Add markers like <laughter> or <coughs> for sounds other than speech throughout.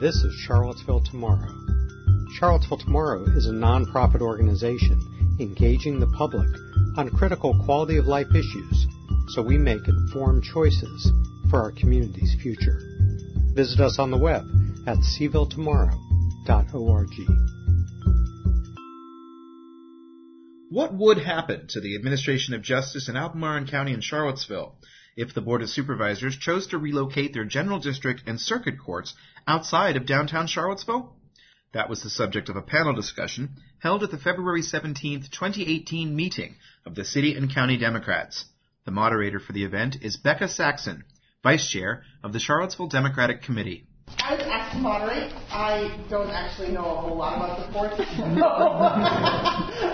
This is Charlottesville Tomorrow. Charlottesville Tomorrow is a nonprofit organization engaging the public on critical quality of life issues so we make informed choices for our community's future. Visit us on the web at cvilletomorrow.org. What would happen to the administration of justice in Albemarle County and Charlottesville if the Board of Supervisors chose to relocate their general district and circuit courts outside of downtown Charlottesville? That was the subject of a panel discussion held at the February 17, 2018 meeting of the City and County Democrats. The moderator for the event is Becca Saxon, Vice Chair of the Charlottesville Democratic Committee. I was asked to moderate. I don't actually know a whole lot about the courts. <laughs>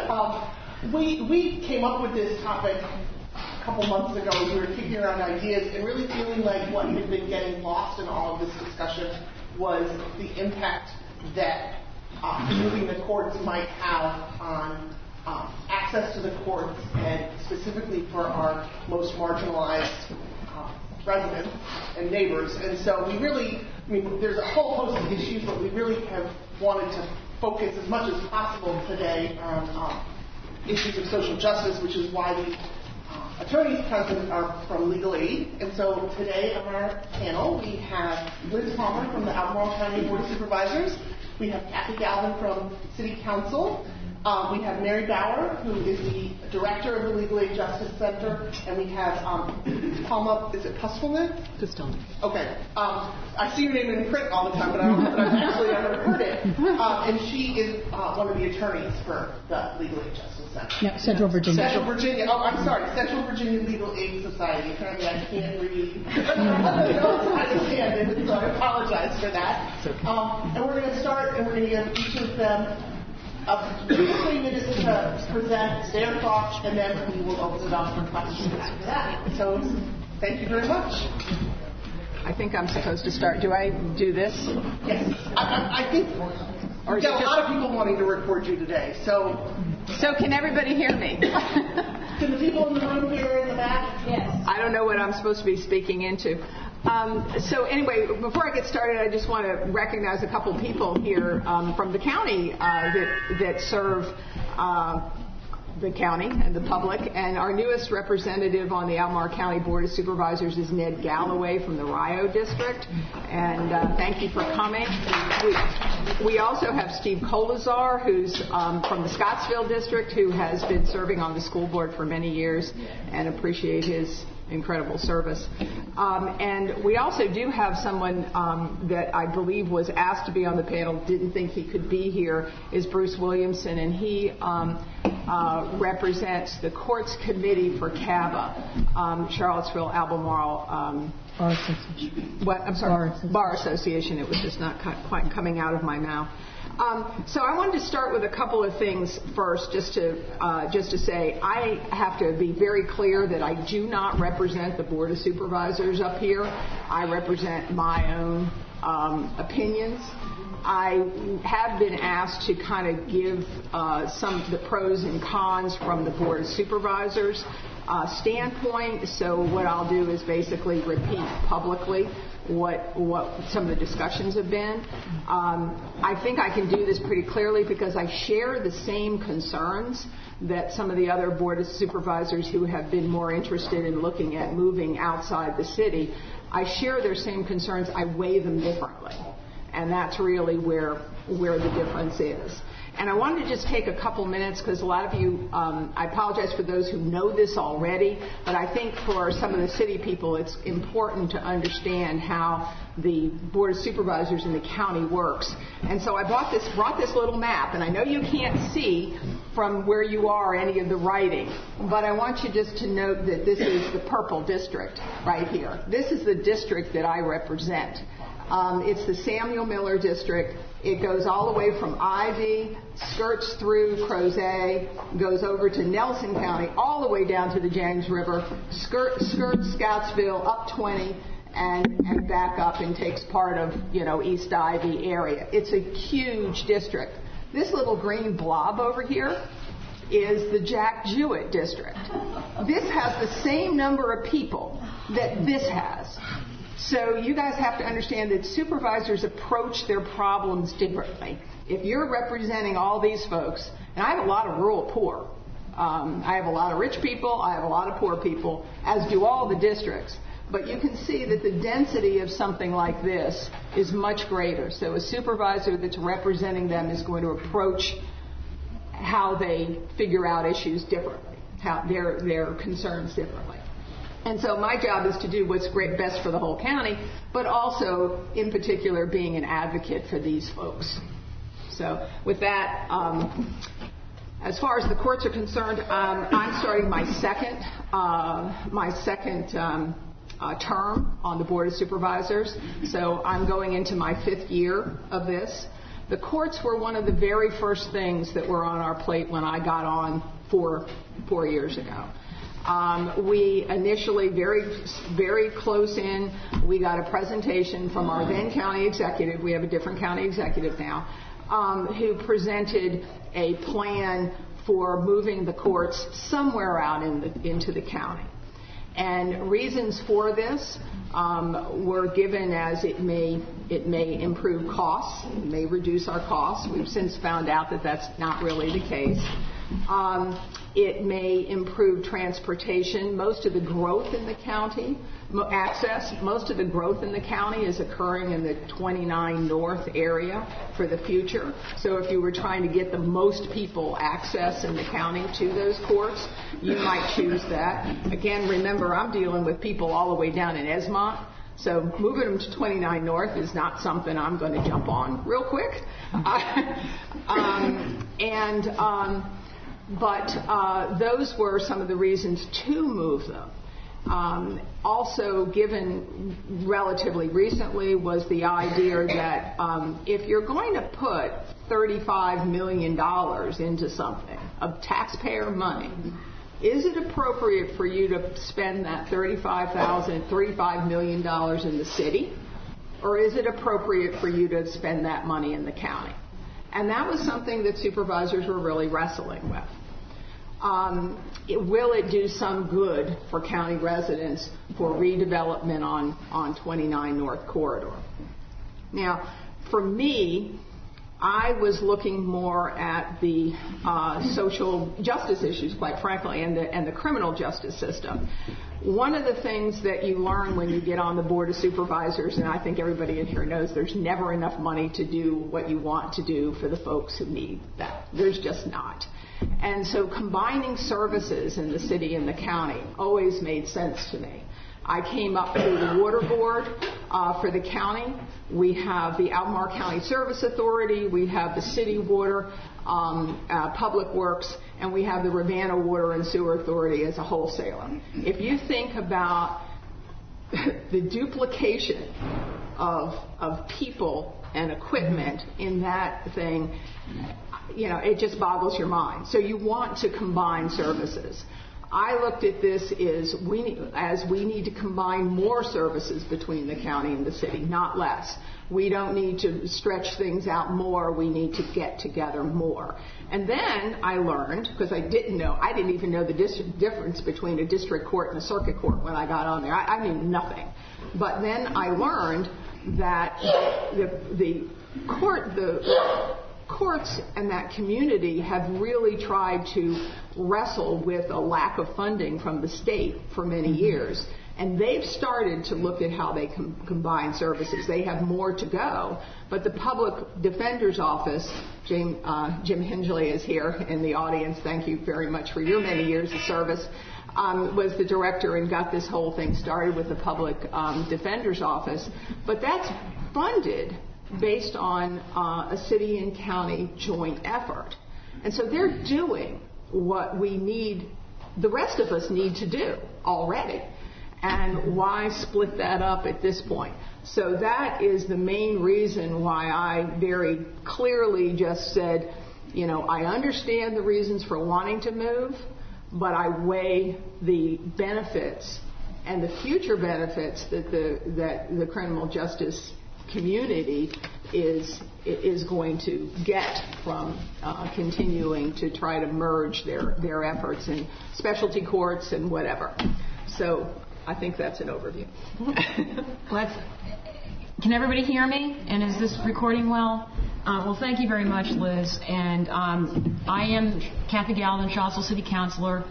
<laughs> um, we, we came up with this topic couple months ago. We were kicking around ideas and really feeling like what had been getting lost in all of this discussion was the impact that uh, moving the courts might have on um, access to the courts and specifically for our most marginalized uh, residents and neighbors. And so we really, I mean, there's a whole host of issues, but we really have wanted to focus as much as possible today on um, issues of social justice, which is why uh, attorneys present are from Legal Aid. And so today on our panel, we have Liz Palmer from the Albemarle County Board of Supervisors. We have Kathy Galvin from City Council. Um, we have Mary Bauer, who is the director of the Legal Aid Justice Center, and we have um, Palma, is it Pustelman? Pustelman. Okay. Um, I see your name in print all the time, but, I don't, know, I've actually never heard it. Uh, and she is uh, one of the attorneys for the Legal Aid Justice Center. Yeah, Central Virginia. Central Virginia. Oh, I'm sorry. Central Virginia Legal Aid Society. Apparently, I can't read. <laughs> I understand it, so I apologize for that. Okay. Um, and we're going to start, and we're going to give each of them uh, three minutes to present their thoughts, and then we will open it up for questions after that. So, thank you very much. I think I'm supposed to start. Do I do this? Yes, I, I, I think Or we've got it a lot of people wanting to record you today. So, So can everybody hear me? <laughs> can the people in the room here in the back? Yes. I don't know what I'm supposed to be speaking into. Um, so anyway, before I get started, I just want to recognize a couple people here um, from the county uh, that that serve. Uh, the county and the public. And our newest representative on the Albemarle County Board of Supervisors is Ned Gallaway from the Rio District. And uh, thank you for coming. We, we also have Steve Koleszar, who's um, from the Scottsville District, who has been serving on the school board for many years and appreciate his incredible service. Um, and we also do have someone um, that I believe was asked to be on the panel, didn't think he could be here, is Bruce Williamson, and he um, uh, represents the Courts Committee for CABA, um, Charlottesville Albemarle. Um, Bar Association. what? I'm sorry. Bar Association. Bar Association. It was just not quite coming out of my mouth. Um, so I wanted to start with a couple of things first, just to uh, just to say I have to be very clear that I do not represent the Board of Supervisors up here. I represent my own um, opinions. I have been asked to kind of give uh, some of the pros and cons from the Board of Supervisors uh, standpoint. So what I'll do is basically repeat publicly what what some of the discussions have been. Um, I think I can do this pretty clearly because I share the same concerns that some of the other board of supervisors who have been more interested in looking at moving outside the city. I share their same concerns. I weigh them differently, and that's really where where the difference is. And I wanted to just take a couple minutes because a lot of you, um, I apologize for those who know this already, but I think for some of the city people, it's important to understand how the Board of Supervisors in the county works. And so I brought this, brought this little map, and I know you can't see from where you are any of the writing, but I want you just to note that this is the purple district right here. This is the district that I represent. Um, it's the Samuel Miller District. It goes all the way from Ivy, skirts through Crozet, goes over to Nelson County, all the way down to the James River, skirt, skirts Scottsville up 20, and, and back up and takes part of, you know, East Ivy area. It's a huge district. This little green blob over here is the Jack Jouett district. This has the same number of people that this has. So you guys have to understand that supervisors approach their problems differently. If you're representing all these folks, and I have a lot of rural poor, um, I have a lot of rich people, I have a lot of poor people, as do all the districts. But you can see that the density of something like this is much greater. So a supervisor that's representing them is going to approach how they figure out issues differently, how their their concerns differently. And so my job is to do what's great best for the whole county, but also in particular being an advocate for these folks. So with that, um, as far as the courts are concerned, um, I'm starting my second uh, my second um, uh, term on the board of supervisors. So I'm going into my fifth year of this. The courts were one of the very first things that were on our plate when I got on four four years ago. Um, we initially very very close in. We got a presentation from our then county executive. We have a different county executive now, um, who presented a plan for moving the courts somewhere out in the, into the county. And reasons for this um, were given as it may it may improve costs, may reduce our costs. We've since found out that that's not really the case. Um, it may improve transportation. Most of the growth in the county, access, most of the growth in the county is occurring in the 29 North area for the future. So if you were trying to get the most people access in the county to those courts, you might choose that. Again, remember, I'm dealing with people all the way down in Esmont. So moving them to 29 North is not something I'm going to jump on real quick. <laughs> um, and um, but uh, those were some of the reasons to move them. Um, also, given relatively recently, was the idea that um, if you're going to put $35 million into something of taxpayer money, is it appropriate for you to spend that $35,000, $35 million in the city? Or is it appropriate for you to spend that money in the county? And that was something that supervisors were really wrestling with. Um, will it do some good for county residents for redevelopment on, on 29 North Corridor? Now, for me, I was looking more at the uh, social justice issues, quite frankly, and the criminal justice system. One of the things that you learn when you get on the board of supervisors, and I think everybody in here knows there's never enough money to do what you want to do for the folks who need that. There's just not. And so combining services in the city and the county always made sense to me. I came up through the water board uh, for the county. We have the Albemarle County Service Authority. We have the city water, um, uh, public works, and we have the Rivanna Water and Sewer Authority as a wholesaler. If you think about <laughs> the duplication of, of people and equipment in that thing, you know, it just boggles your mind. So you want to combine services. I looked at this as we, as we need to combine more services between the county and the city, not less. We don't need to stretch things out more. We need to get together more. And then I learned, because I didn't know, I didn't even know the dis- difference between a district court and a circuit court when I got on there. I, I knew nothing. But then I learned that the, the court, the courts and that community have really tried to wrestle with a lack of funding from the state for many mm-hmm. years. And they've started to look at how they com- combine services. They have more to go. But the Public Defender's Office, Jim, uh, Jim Hingeley is here in the audience. Thank you very much for your many years of service. Um, was the director and got this whole thing started with the Public um, Defender's Office. But that's funded based on uh, a city and county joint effort. And so they're doing what we need, the rest of us need to do already. And why split that up at this point? So that is the main reason why I very clearly just said, you know, I understand the reasons for wanting to move, but I weigh the benefits and the future benefits that the that the criminal justice community is is going to get from uh, continuing to try to merge their efforts in specialty courts and whatever. So I think that's an overview. <laughs> Can everybody hear me? And is this recording well? Uh, well, thank you very much, Liz. And um, I am Kathy Galvin, Charlottesville City Councilor.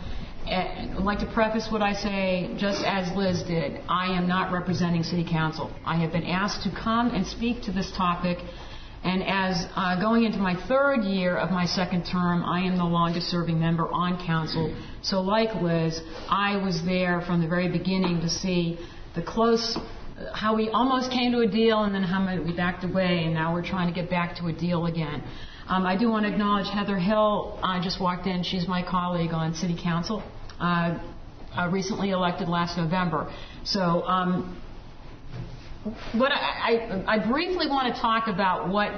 I'd like to preface what I say just as Liz did. I am not representing City Council. I have been asked to come and speak to this topic. And as uh, going into my third year of my second term, I am the longest serving member on council. So, like Liz, I was there from the very beginning to see the close how we almost came to a deal and then how we backed away, and now we're trying to get back to a deal again. Um, I do want to acknowledge Heather Hill. I just walked in. She's my colleague on City Council, uh, uh, recently elected last November. So, um, what I, I, I, briefly want to talk about what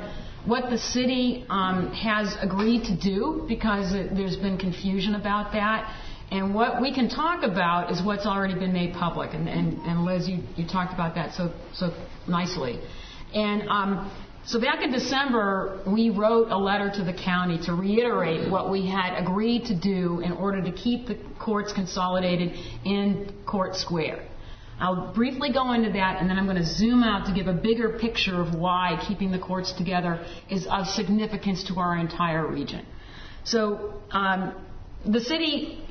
what the city um, has agreed to do because it, there's been confusion about that. And what we can talk about is what's already been made public. And, and, and Liz, you, you talked about that so, so nicely. And um, so back in December, we wrote a letter to the county to reiterate what we had agreed to do in order to keep the courts consolidated in Court Square. I'll briefly go into that, and then I'm going to zoom out to give a bigger picture of why keeping the courts together is of significance to our entire region. So, um, the city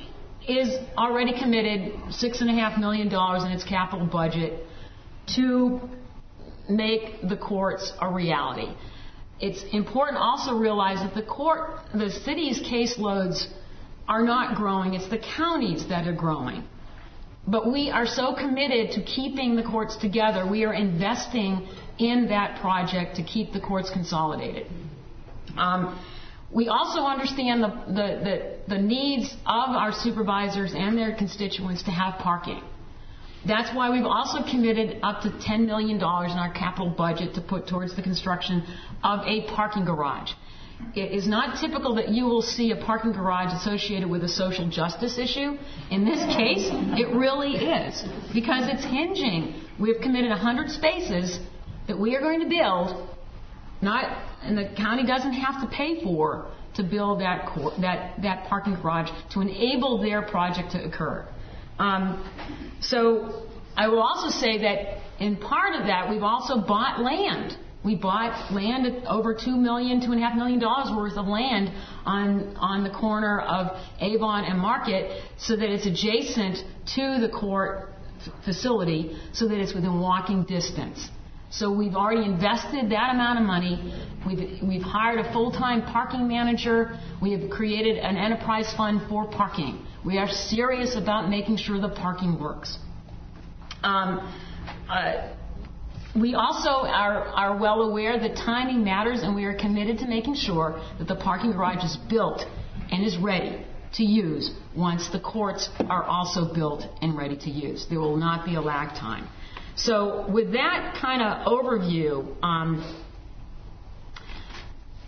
is already committed $6.5 million in its capital budget to make the courts a reality. It's important also realize that the court, the city's caseloads are not growing. It's the counties that are growing. But we are so committed to keeping the courts together, we are investing in that project to keep the courts consolidated. Um, we also understand the, the, the, the, needs of our supervisors and their constituents to have parking. That's why we've also committed up to $10 million in our capital budget to put towards the construction of a parking garage. It is not typical that you will see a parking garage associated with a social justice issue. In this case, it really is because it's hinging. We've committed 100 spaces that we are going to build not, and the county doesn't have to pay for to build that, that, that parking garage to enable their project to occur. Um, so I will also say that in part of that, we've also bought land. We bought land at over two million, two and a half million dollars worth of land on on the corner of Avon and Market, so that it's adjacent to the court facility, so that it's within walking distance. So we've already invested that amount of money. We've, we've hired a full-time parking manager. We have created an enterprise fund for parking. We are serious about making sure the parking works. Um, uh, we also are, are well aware that timing matters, and we are committed to making sure that the parking garage is built and is ready to use once the courts are also built and ready to use. There will not be a lag time. So with that kind of overview, um,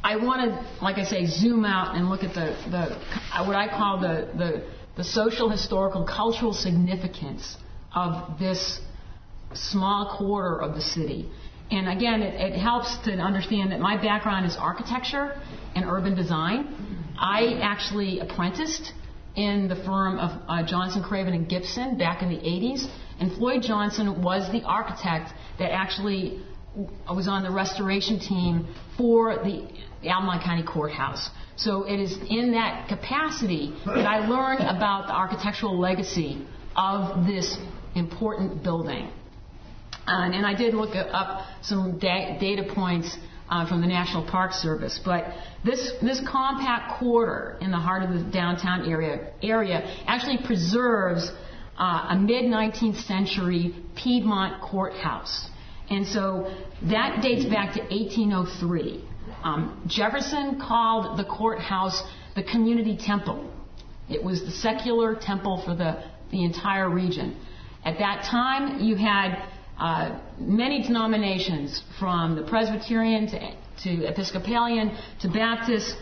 I want to, like I say, zoom out and look at the, the what I call the, the, the social, historical, cultural significance of this small quarter of the city. And again, it, it, helps to understand that my background is architecture and urban design. I actually apprenticed in the firm of uh, Johnson, Craven, and Gibson back in the 80s. And Floyd Johnson was the architect that actually was on the restoration team for the Albemarle County Courthouse. So it is in that capacity that I learned about the architectural legacy of this important building. And, and I did look up some da- data points uh, from the National Park Service. But this this compact quarter in the heart of the downtown area area actually preserves uh, a mid 19th century Piedmont courthouse. And so that dates back to 1803. Um, Jefferson called the courthouse the community temple. It was the secular temple for the, the entire region. At that time, you had uh, many denominations, from the Presbyterian to, to Episcopalian to Baptist,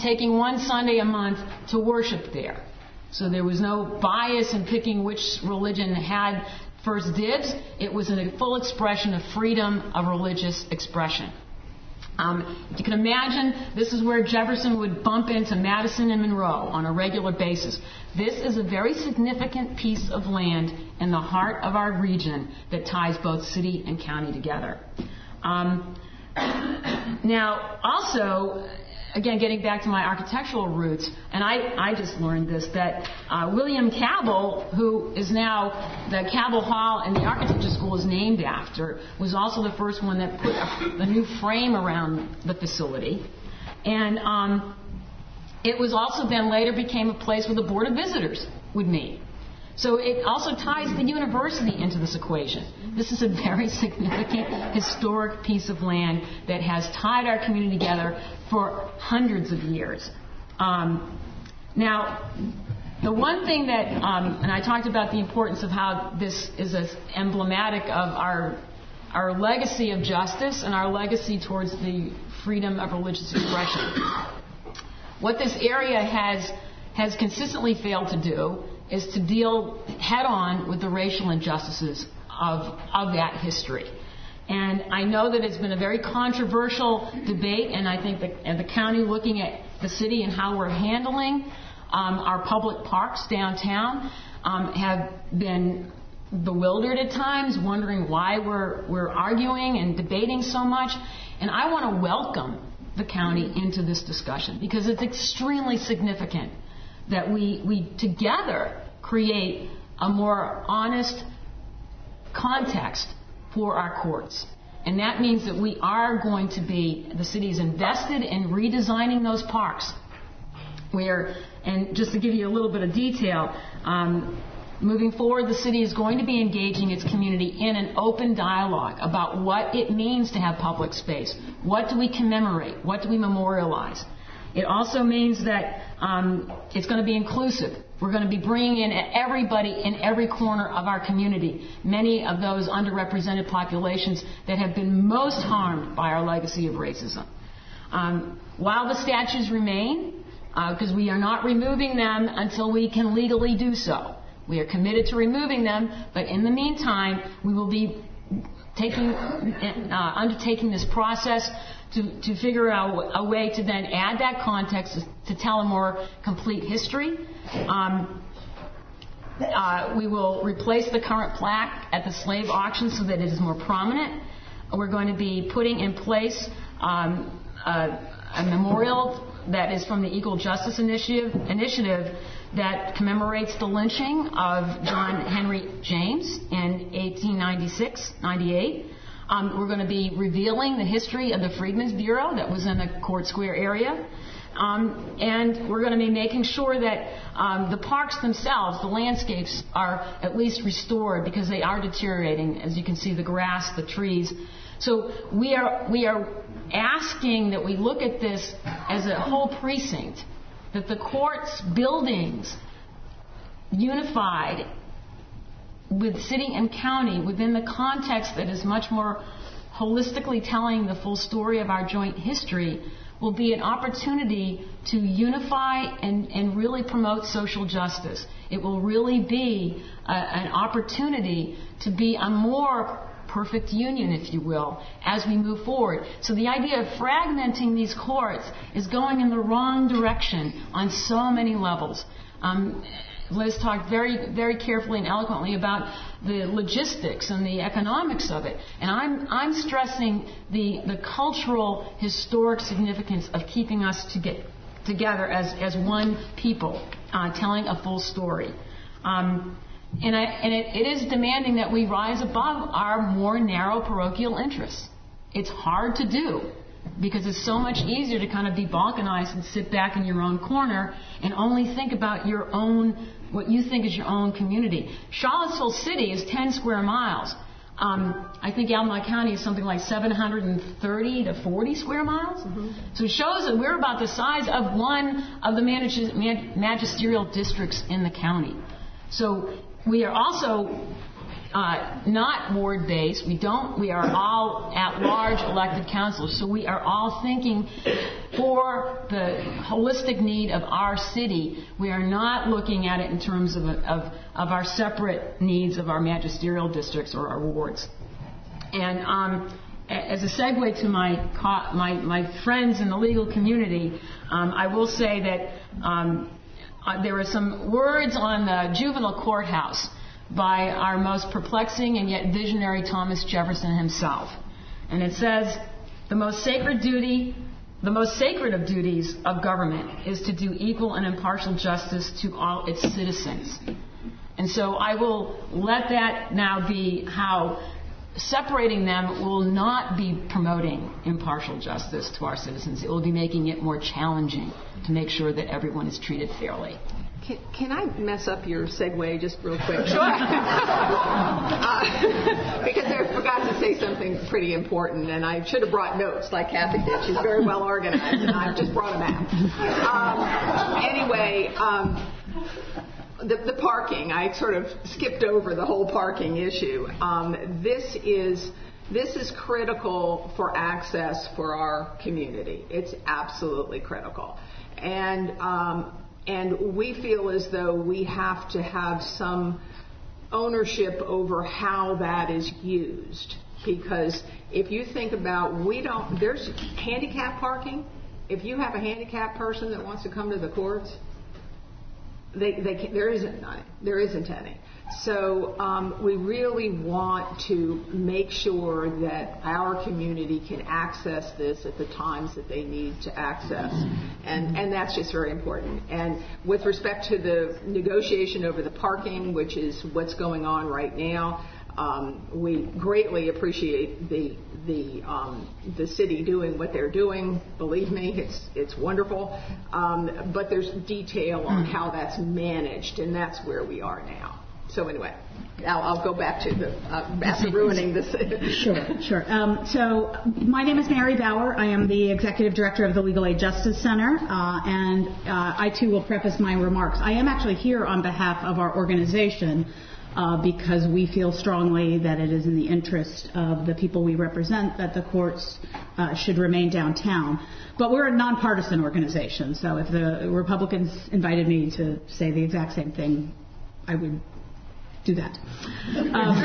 taking one Sunday a month to worship there. So there was no bias in picking which religion had first dibs. It was a full expression of freedom of religious expression. Um, you can imagine this is where Jefferson would bump into Madison and Monroe on a regular basis. This is a very significant piece of land in the heart of our region that ties both city and county together. Um, <coughs> now, also, again, getting back to my architectural roots, and I, I just learned this that uh, William Cabell, who is now the Cabell Hall and the architecture school is named after, was also the first one that put a, a new frame around the facility. And um, it was also then later became a place where the Board of Visitors would meet. So it also ties the university into this equation. This is a very significant historic piece of land that has tied our community together for hundreds of years. Um, now, the one thing that, um, and I talked about the importance of how this is emblematic of our our legacy of justice and our legacy towards the freedom of religious expression. What this area has has consistently failed to do is to deal head on with the racial injustices of, of that history. And I know that it's been a very controversial debate, and I think the, and the county looking at the city and how we're handling um, our public parks downtown um, have been bewildered at times, wondering why we're, we're arguing and debating so much. And I want to welcome the county into this discussion because it's extremely significant that we, we together create a more honest context for our courts. And that means that we are going to be, the city is invested in redesigning those parks. Where, and just to give you a little bit of detail, um, moving forward, the city is going to be engaging its community in an open dialogue about what it means to have public space. What do we commemorate? What do we memorialize? It also means that um, it's going to be inclusive. We're going to be bringing in everybody in every corner of our community, many of those underrepresented populations that have been most harmed by our legacy of racism. Um, while the statues remain, because uh, we are not removing them until we can legally do so. We are committed to removing them, but in the meantime, we will be taking, uh, undertaking this process to, to figure out a way to then add that context to, tell a more complete history. Um, uh, we will replace the current plaque at the slave auction so that it is more prominent. We're going to be putting in place um, a, a, memorial that is from the Equal Justice Initiative, initiative that commemorates the lynching of John Henry James in 1896 98. Um, we're going to be revealing the history of the Freedmen's Bureau that was in the Court Square area. Um, and we're going to be making sure that um, the parks themselves, the landscapes, are at least restored because they are deteriorating. As you can see, the grass, the trees. So we are we are asking that we look at this as a whole precinct, that the court's buildings unified with city and county within the context that is much more holistically telling the full story of our joint history will be an opportunity to unify and, and really promote social justice. It will really be a, an opportunity to be a more perfect union, if you will, as we move forward. So the idea of fragmenting these courts is going in the wrong direction on so many levels. Um, Liz talked very, very carefully and eloquently about the logistics and the economics of it. And I'm, I'm stressing the, the cultural, historic significance of keeping us to get together as, as one people, uh, telling a full story. Um, and, I, and it, it is demanding that we rise above our more narrow parochial interests. It's hard to do because it's so much easier to kind of be balkanized and sit back in your own corner and only think about your own, what you think is your own community. Charlottesville City is 10 square miles. Um, I think Albemarle County is something like 730 to 40 square miles. Mm-hmm. So it shows that we're about the size of one of the magisterial districts in the county. So we are also uh, not ward based. We don't. We are all at large elected councilors, so we are all thinking for the holistic need of our city. We are not looking at it in terms of of, of our separate needs of our magisterial districts or our wards. And um, as a segue to my, my, my friends in the legal community, um, I will say that um, uh, there are some words on the juvenile courthouse by our most perplexing and yet visionary Thomas Jefferson himself. And it says, the most sacred duty, the most sacred of duties of government is to do equal and impartial justice to all its citizens. And so I will let that now be how separating them will not be promoting impartial justice to our citizens. It will be making it more challenging to make sure that everyone is treated fairly. Can, can I mess up your segue just real quick? Sure. <laughs> uh, <laughs> because I forgot to say something pretty important, and I should have brought notes like Kathy did. She's very well organized, and I've just brought them out. Um, anyway, um, the, the, parking, I sort of skipped over the whole parking issue. Um, this is this is critical for access for our community. It's absolutely critical, and um, and we feel as though we have to have some ownership over how that is used because if you think about we don't there's handicap parking if you have a handicapped person that wants to come to the courts they, they there isn't none. There isn't any. So um, we really want to make sure that our community can access this at the times that they need to access, and and that's just very important. And with respect to the negotiation over the parking, which is what's going on right now. Um, we greatly appreciate the the um, the city doing what they're doing. Believe me, it's it's wonderful. Um, but there's detail on how that's managed, and that's where we are now. So anyway, I'll, I'll go back to the uh, after ruining this. <laughs> sure, sure. Um, so my name is Mary Bauer. I am the executive director of the Legal Aid Justice Center, uh, and uh, I too will preface my remarks. I am actually here on behalf of our organization uh, because we feel strongly that it is in the interest of the people we represent that the courts uh, should remain downtown. But we're a nonpartisan organization, so if the Republicans invited me to say the exact same thing, I would do that. Um,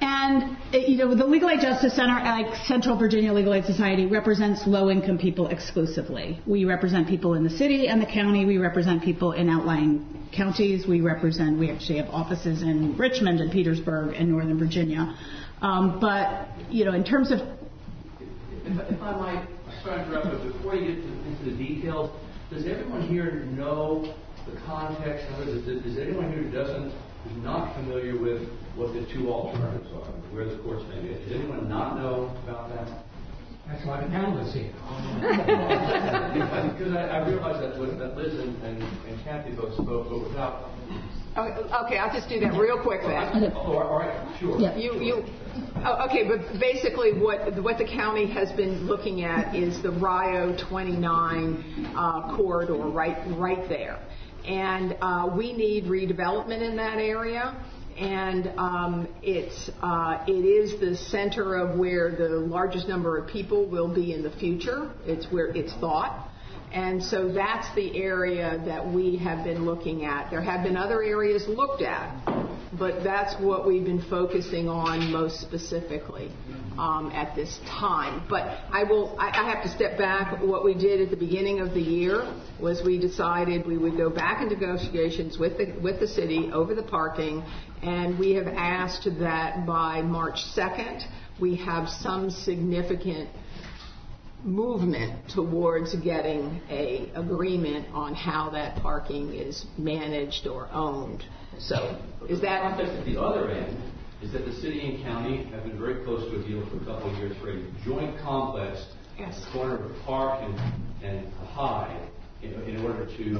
and you know, the Legal Aid Justice Center, like Central Virginia Legal Aid Society, represents low-income people exclusively. We represent people in the city and the county. We represent people in outlying counties. We represent. We actually have offices in Richmond and Petersburg and Northern Virginia. Um, but you know, in terms of, if, if I might, sorry to interrupt, but before you get to, into the details, does everyone here know the context of it? Is anyone here who doesn't who's not familiar with what the two alternatives are, where the courts may be. Does anyone not know about that? That's why the panelists here. because I, I realize that, that Liz and, and, and Kathy both spoke, but without. Okay, I'll just do that real quick then. Oh, all right, sure. Yeah. You, you, oh, okay, but basically what what the county has been looking at is the Rio 29 uh, corridor right right there and uh, we need redevelopment in that area. And um, it's uh, it is the center of where the largest number of people will be in the future. It's where it's thought. And so that's the area that we have been looking at. There have been other areas looked at, but that's what we've been focusing on most specifically um, at this time. But I will. I, I have to step back. What we did at the beginning of the year was we decided we would go back in negotiations with the with the city over the parking, and we have asked that by March 2nd we have some significant movement towards getting a agreement on how that parking is managed or owned. So is that the context at the other end is that the city and county have been very close to a deal for a couple of years for a joint complex at the corner of Park and, High in, in order to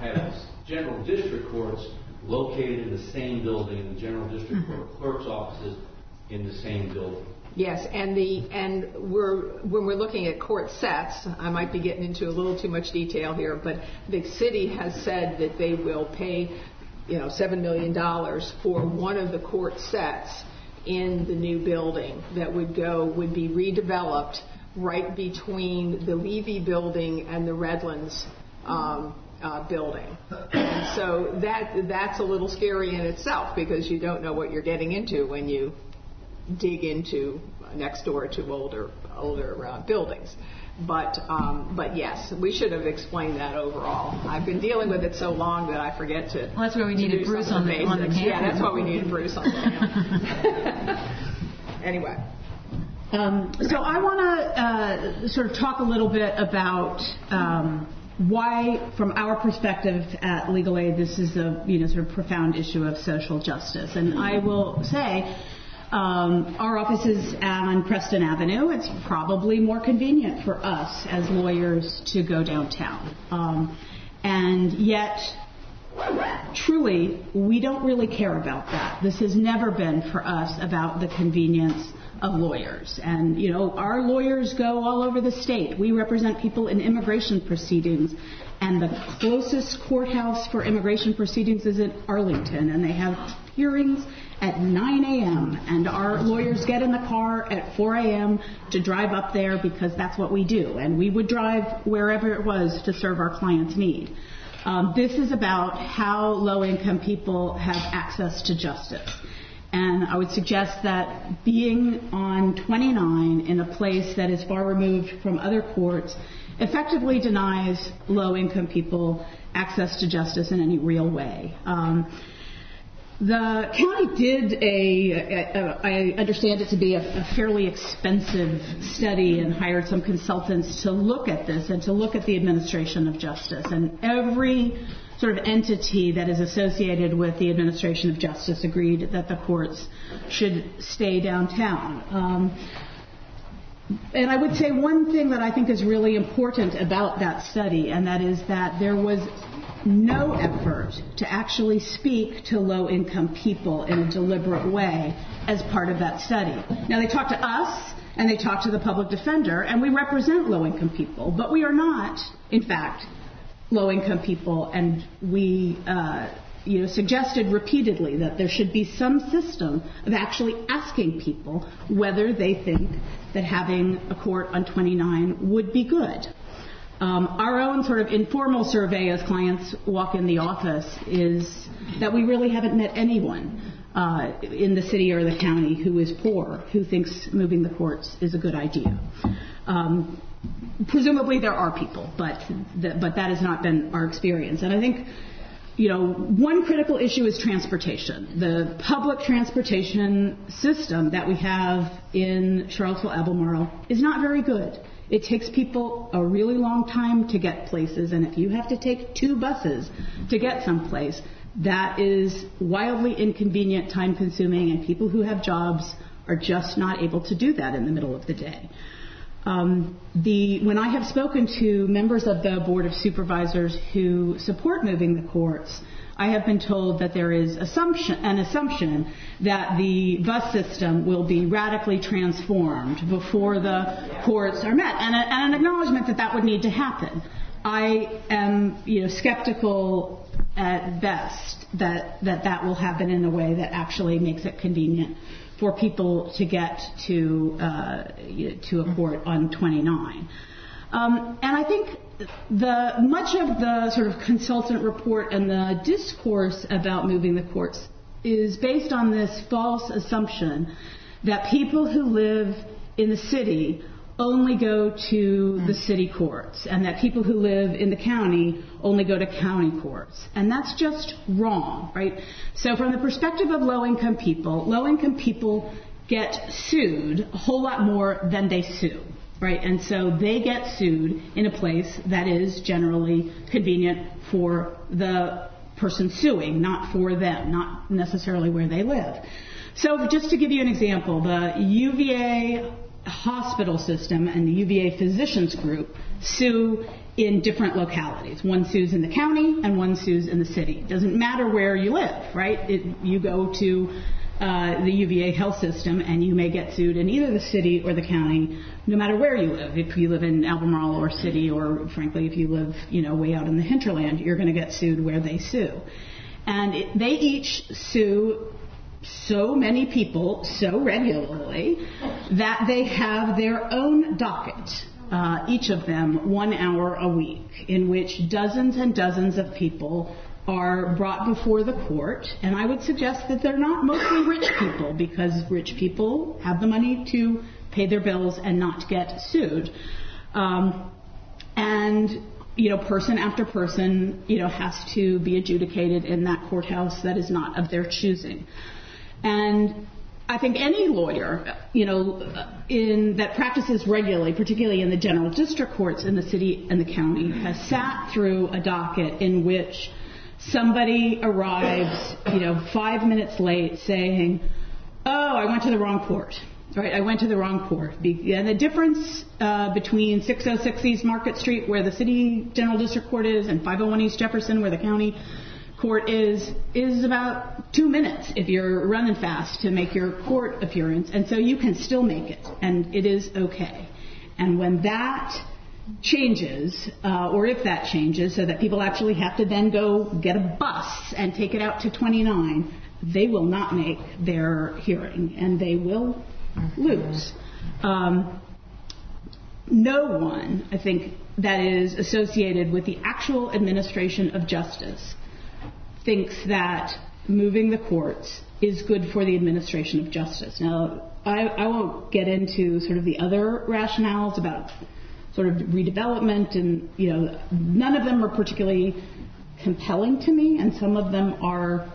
have general district courts located in the same building and the general district mm-hmm. court clerk's offices in the same building. Yes, and the and we're when we're looking at court sets, I might be getting into a little too much detail here, but the city has said that they will pay, you know, seven million dollars for one of the court sets in the new building that would go would be redeveloped right between the Levy building and the Redlands um, uh, building. So that that's a little scary in itself because you don't know what you're getting into when you dig into next door to older older uh, buildings. But um, but yes, we should have explained that overall. I've been dealing with it so long that I forget to. Well, that's why we to needed Bruce some of on the, on the camera. Yeah, that's why we needed Bruce on the camera. <laughs> anyway. Um, so I want to uh, sort of talk a little bit about um, why, from our perspective at Legal Aid, this is a you know sort of profound issue of social justice. And I will say. Um, our office is on Preston Avenue. It's probably more convenient for us as lawyers to go downtown. Um, and yet, truly, we don't really care about that. This has never been for us about the convenience of lawyers. And, you know, our lawyers go all over the state. We represent people in immigration proceedings. And the closest courthouse for immigration proceedings is in Arlington. And they have hearings at 9 a.m. And our lawyers get in the car at 4 a.m. to drive up there because that's what we do. And we would drive wherever it was to serve our clients' need. Um, this is about how low income people have access to justice. And I would suggest that being on 29 in a place that is far removed from other courts effectively denies low income people access to justice in any real way. Um, the county did a, I understand it to be a, a, fairly expensive study and hired some consultants to look at this and to look at the administration of justice. And every sort of entity that is associated with the administration of justice agreed that the courts should stay downtown. Um, and I would say one thing that I think is really important about that study, and that is that there was no effort to actually speak to low income people in a deliberate way as part of that study. Now, they talked to us and they talked to the public defender, and we represent low income people, but we are not, in fact, low income people, and we. Uh, you know, suggested repeatedly that there should be some system of actually asking people whether they think that having a court on 29 would be good. Um, our own sort of informal survey as clients walk in the office is that we really haven't met anyone uh, in the city or the county who is poor who thinks moving the courts is a good idea. Um, presumably there are people, but but that has not been our experience. And I think you know, one critical issue is transportation. The public transportation system that we have in Charlottesville Albemarle is not very good. It takes people a really long time to get places, and if you have to take two buses to get someplace, that is wildly inconvenient, time consuming, and people who have jobs are just not able to do that in the middle of the day. Um, the, when I have spoken to members of the Board of Supervisors who support moving the courts, I have been told that there is assumption, an assumption that the bus system will be radically transformed before the courts are met, and, a, and an acknowledgement that that would need to happen. I am, you know, skeptical at best that, that that will happen in a way that actually makes it convenient for people to get to uh, to a court on 29. Um, and I think the much of the sort of consultant report and the discourse about moving the courts is based on this false assumption that people who live in the city only go to the city courts and that people who live in the county only go to county courts. And that's just wrong, right? So from the perspective of low income people, low income people get sued a whole lot more than they sue. Right, and so they get sued in a place that is generally convenient for the person suing, not for them, not necessarily where they live. So just to give you an example, the UVA hospital system and the UVA physicians group sue in different localities. One sues in the county and one sues in the city. It doesn't matter where you live, right? You go to the UVA health system and you may get sued in either the city or the county, no matter where you live. If you live in Albemarle or city, or frankly, if you live, you know, way out in the hinterland, you're going to get sued where they sue. And they each sue so many people so regularly that they have their own docket, uh, each of them one hour a week, in which dozens and dozens of people are brought before the court, and I would suggest that they're not mostly rich people because rich people have the money to pay their bills and not get sued. Um, and you know, person after person, you know, has to be adjudicated in that courthouse that is not of their choosing. And I think any lawyer, you know, in that practices regularly, particularly in the general district courts in the city and the county, has sat through a docket in which somebody arrives, you know, five minutes late saying, "Oh, I went to the wrong court." Right, I went to the wrong court. And the difference uh, between 606 East Market Street, where the city general district court is, and 501 East Jefferson, where the county court is, is about two minutes if you're running fast to make your court appearance. And so you can still make it, and it is okay. And when that changes, uh, or if that changes, so that people actually have to then go get a bus and take it out to 29, they will not make their hearing, and they will lose. Um, no one, I think, that is associated with the actual administration of justice thinks that moving the courts is good for the administration of justice. Now, I, I won't get into sort of the other rationales about sort of redevelopment and, you know, none of them are particularly compelling to me, and some of them are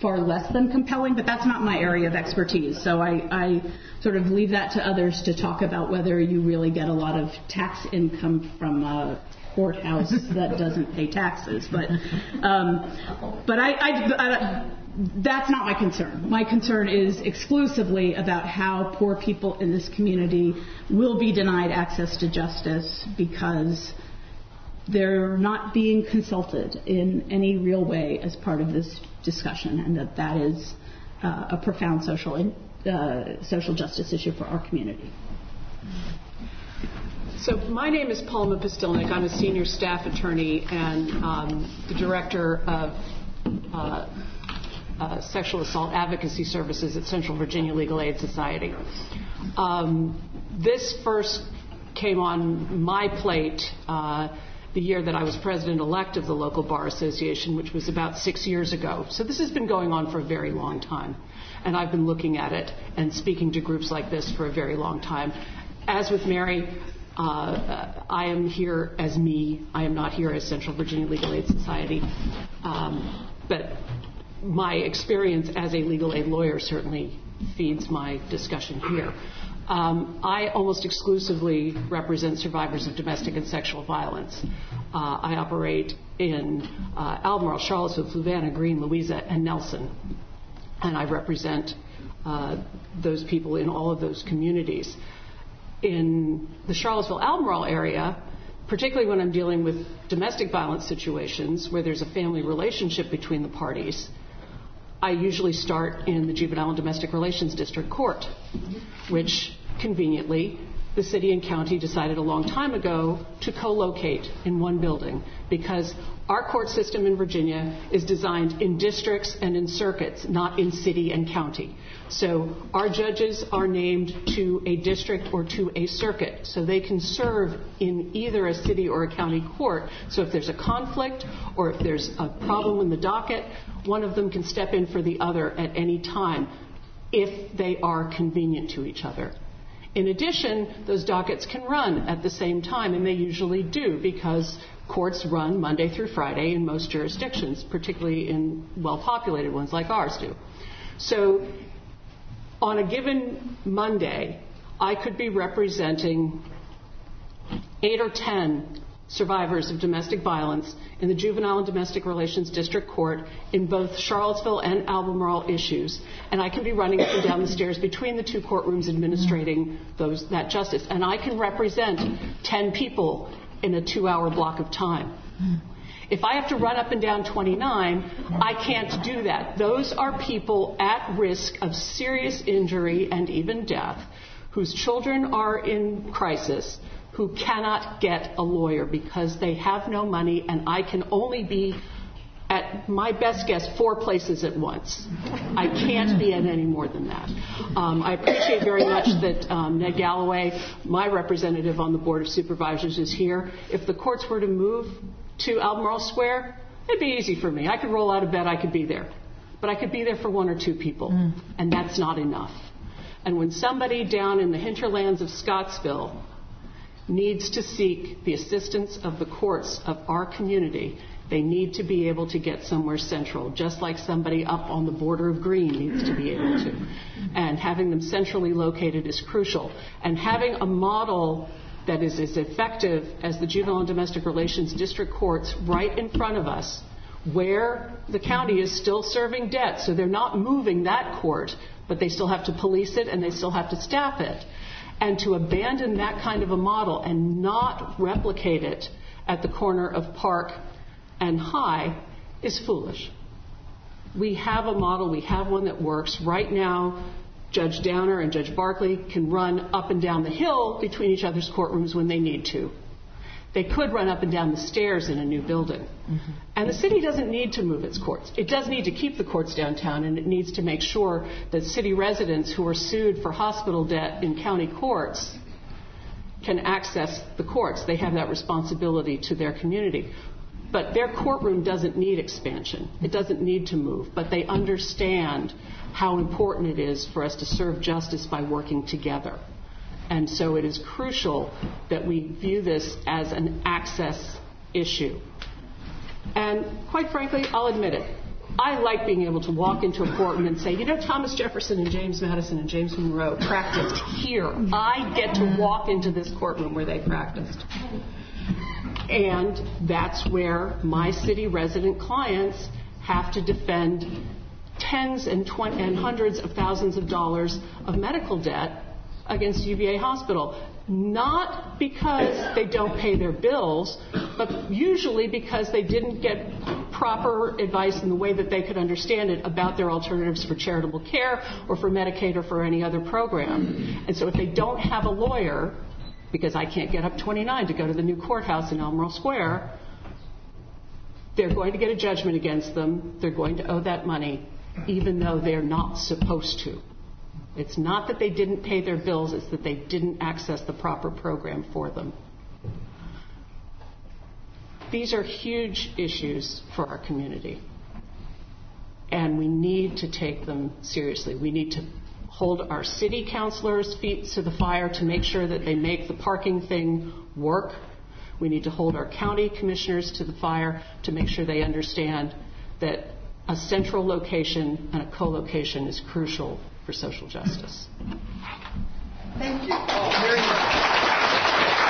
far less than compelling, but that's not my area of expertise. So I, I, sort of leave that to others to talk about whether you really get a lot of tax income from a courthouse that doesn't pay taxes. But, um, but I, I, I, that's not my concern. My concern is exclusively about how poor people in this community will be denied access to justice because they're not being consulted in any real way as part of this discussion, and that that is uh, a profound social uh, social justice issue for our community. So my name is Palma Pustilnik. I'm a senior staff attorney and um, the director of uh, uh, sexual assault advocacy services at Central Virginia Legal Aid Society. Um, this first came on my plate uh, the year that I was president elect of the local bar association, which was about six years ago. So this has been going on for a very long time. And I've been looking at it and speaking to groups like this for a very long time. As with Mary, uh, I am here as me. I am not here as Central Virginia Legal Aid Society. Um, but my experience as a legal aid lawyer certainly feeds my discussion here. Um, I almost exclusively represent survivors of domestic and sexual violence. Uh, I operate in uh, Albemarle, Charlottesville, Fluvanna, Greene, Louisa, and Nelson. And I represent uh, those people in all of those communities. In the Charlottesville Albemarle area, particularly when I'm dealing with domestic violence situations where there's a family relationship between the parties, I usually start in the Juvenile and Domestic Relations District Court, which conveniently, the city and county decided a long time ago to co locate in one building because our court system in Virginia is designed in districts and in circuits, not in city and county. So our judges are named to a district or to a circuit, so they can serve in either a city or a county court. So if there's a conflict or if there's a problem in the docket, one of them can step in for the other at any time if they are convenient to each other. In addition, those dockets can run at the same time, and they usually do because courts run Monday through Friday in most jurisdictions, particularly in well populated ones like ours do. So on a given Monday, I could be representing eight or ten survivors of domestic violence in the Juvenile and Domestic Relations District Court in both Charlottesville and Albemarle issues, and I can be running up and down the stairs between the two courtrooms administrating those, that justice. And I can represent 10 people in a two hour block of time. If I have to run up and down 29, I can't do that. Those are people at risk of serious injury and even death, whose children are in crisis, who cannot get a lawyer because they have no money, and I can only be at my best guess, four places at once. I can't be in any more than that. Um, I appreciate very much that um, Ned Gallaway, my representative on the Board of Supervisors, is here. If the courts were to move to Albemarle Square, it'd be easy for me. I could roll out of bed, I could be there. But I could be there for one or two people, Mm. and that's not enough. And when somebody down in the hinterlands of Scottsville needs to seek the assistance of the courts of our community, they need to be able to get somewhere central, just like somebody up on the border of Greene needs to be able to. And having them centrally located is crucial. And having a model that is as effective as the Juvenile and Domestic Relations District Courts right in front of us, where the county is still serving debt, so they're not moving that court, but they still have to police it and they still have to staff it. And to abandon that kind of a model and not replicate it at the corner of Park and High is foolish. We have a model, we have one that works. Right now, Judge Downer and Judge Barkley can run up and down the hill between each other's courtrooms when they need to. They could run up and down the stairs in a new building. Mm-hmm. And the city doesn't need to move its courts. It does need to keep the courts downtown, and it needs to make sure that city residents who are sued for hospital debt in county courts can access the courts. They have that responsibility to their community. But their courtroom doesn't need expansion. It doesn't need to move. But they understand how important it is for us to serve justice by working together. And so it is crucial that we view this as an access issue. And quite frankly, I'll admit it. I like being able to walk into a courtroom and say, you know, Thomas Jefferson and James Madison and James Monroe practiced here. I get to walk into this courtroom where they practiced. And that's where my city resident clients have to defend tens and, twen- and hundreds of thousands of dollars of medical debt against UVA Hospital. Not because they don't pay their bills, but usually because they didn't get proper advice in the way that they could understand it about their alternatives for charitable care or for Medicaid or for any other program. And so if they don't have a lawyer, because I can't get up 29 to go to the new courthouse in Albemarle Square, they're going to get a judgment against them. They're going to owe that money, even though they're not supposed to. It's not that they didn't pay their bills, it's that they didn't access the proper program for them. These are huge issues for our community. And we need to take them seriously. We need to hold our city councilors' feet to the fire to make sure that they make the parking thing work. We need to hold our county commissioners to the fire to make sure they understand that a central location and a co-location is crucial for social justice. Thank you very much.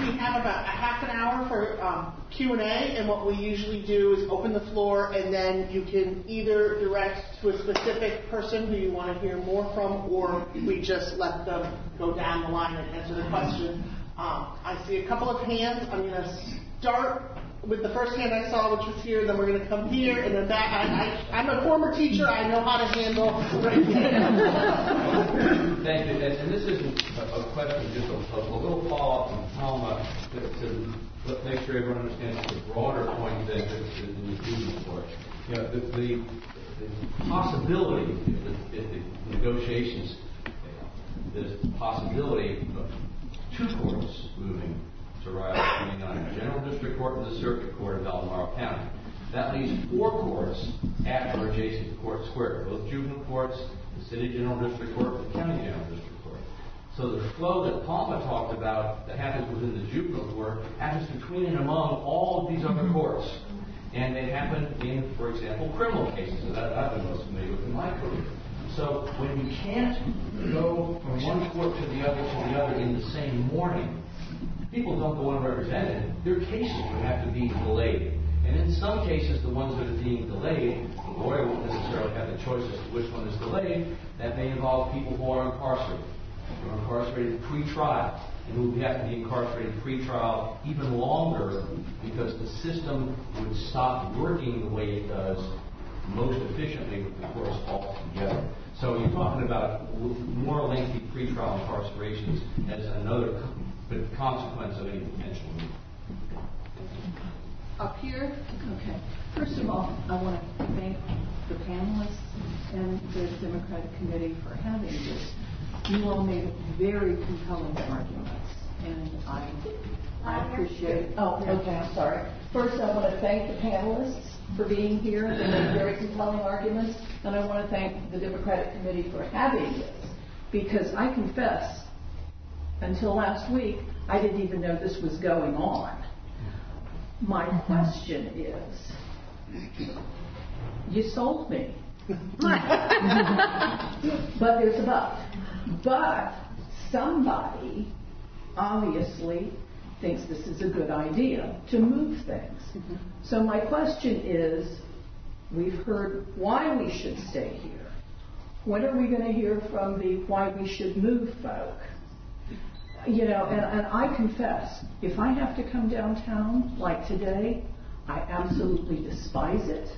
We have about a half an hour for um, Q&A, and what we usually do is open the floor, and then you can either direct to a specific person who you want to hear more from, or we just let them go down the line and answer the question. Um, I see a couple of hands. I'm going to start with the first hand I saw, which was here, then we're going to come here, and then back. I, I, I'm a former teacher. I know how to handle. Thank you. And, this isn't a, question, just a, a, little follow-up from Thelma to, to make sure everyone understands the broader point that that- that the students for. You know, the, the, the possibility, if the, the negotiations, the possibility of two courts moving to Riley 29, the General District Court and the Circuit Court of Albemarle County. That leaves four courts at or adjacent to Court Square, both juvenile courts, the City General District Court, and the County General District Court. So the flow that Palma talked about that happens within the juvenile court happens between and among all of these other courts. And they happen in, for example, criminal cases that I've been most familiar with in my career. So when you can't go from one court to the other to the other in the same morning, people don't go unrepresented. Their cases would have to be delayed. And in some cases, the ones that are being delayed, the lawyer won't necessarily have the choice as to which one is delayed. That may involve people who are incarcerated, who are incarcerated pre-trial, and who have to be incarcerated pre-trial even longer because the system would stop working the way it does most efficiently with the courts altogether. So you're talking about more lengthy pretrial incarcerations as another co- consequence of any potential move. Up here? Okay. First of all, I want to thank the panelists and the Democratic Committee for having this. You all made very compelling arguments. and I, I appreciate, oh, okay, I'm sorry. First, I want to thank the panelists for being here and making very compelling arguments, and I want to thank the Democratic Committee for having this, because I confess, until last week, I didn't even know this was going on. My mm-hmm. question is, you sold me. <laughs> but there's a but. But somebody obviously thinks this is a good idea to move things. Mm-hmm. So my question is, we've heard why we should stay here. When are we going to hear from the why we should move folk? You know, and, and I confess, if I have to come downtown like today, I absolutely despise it.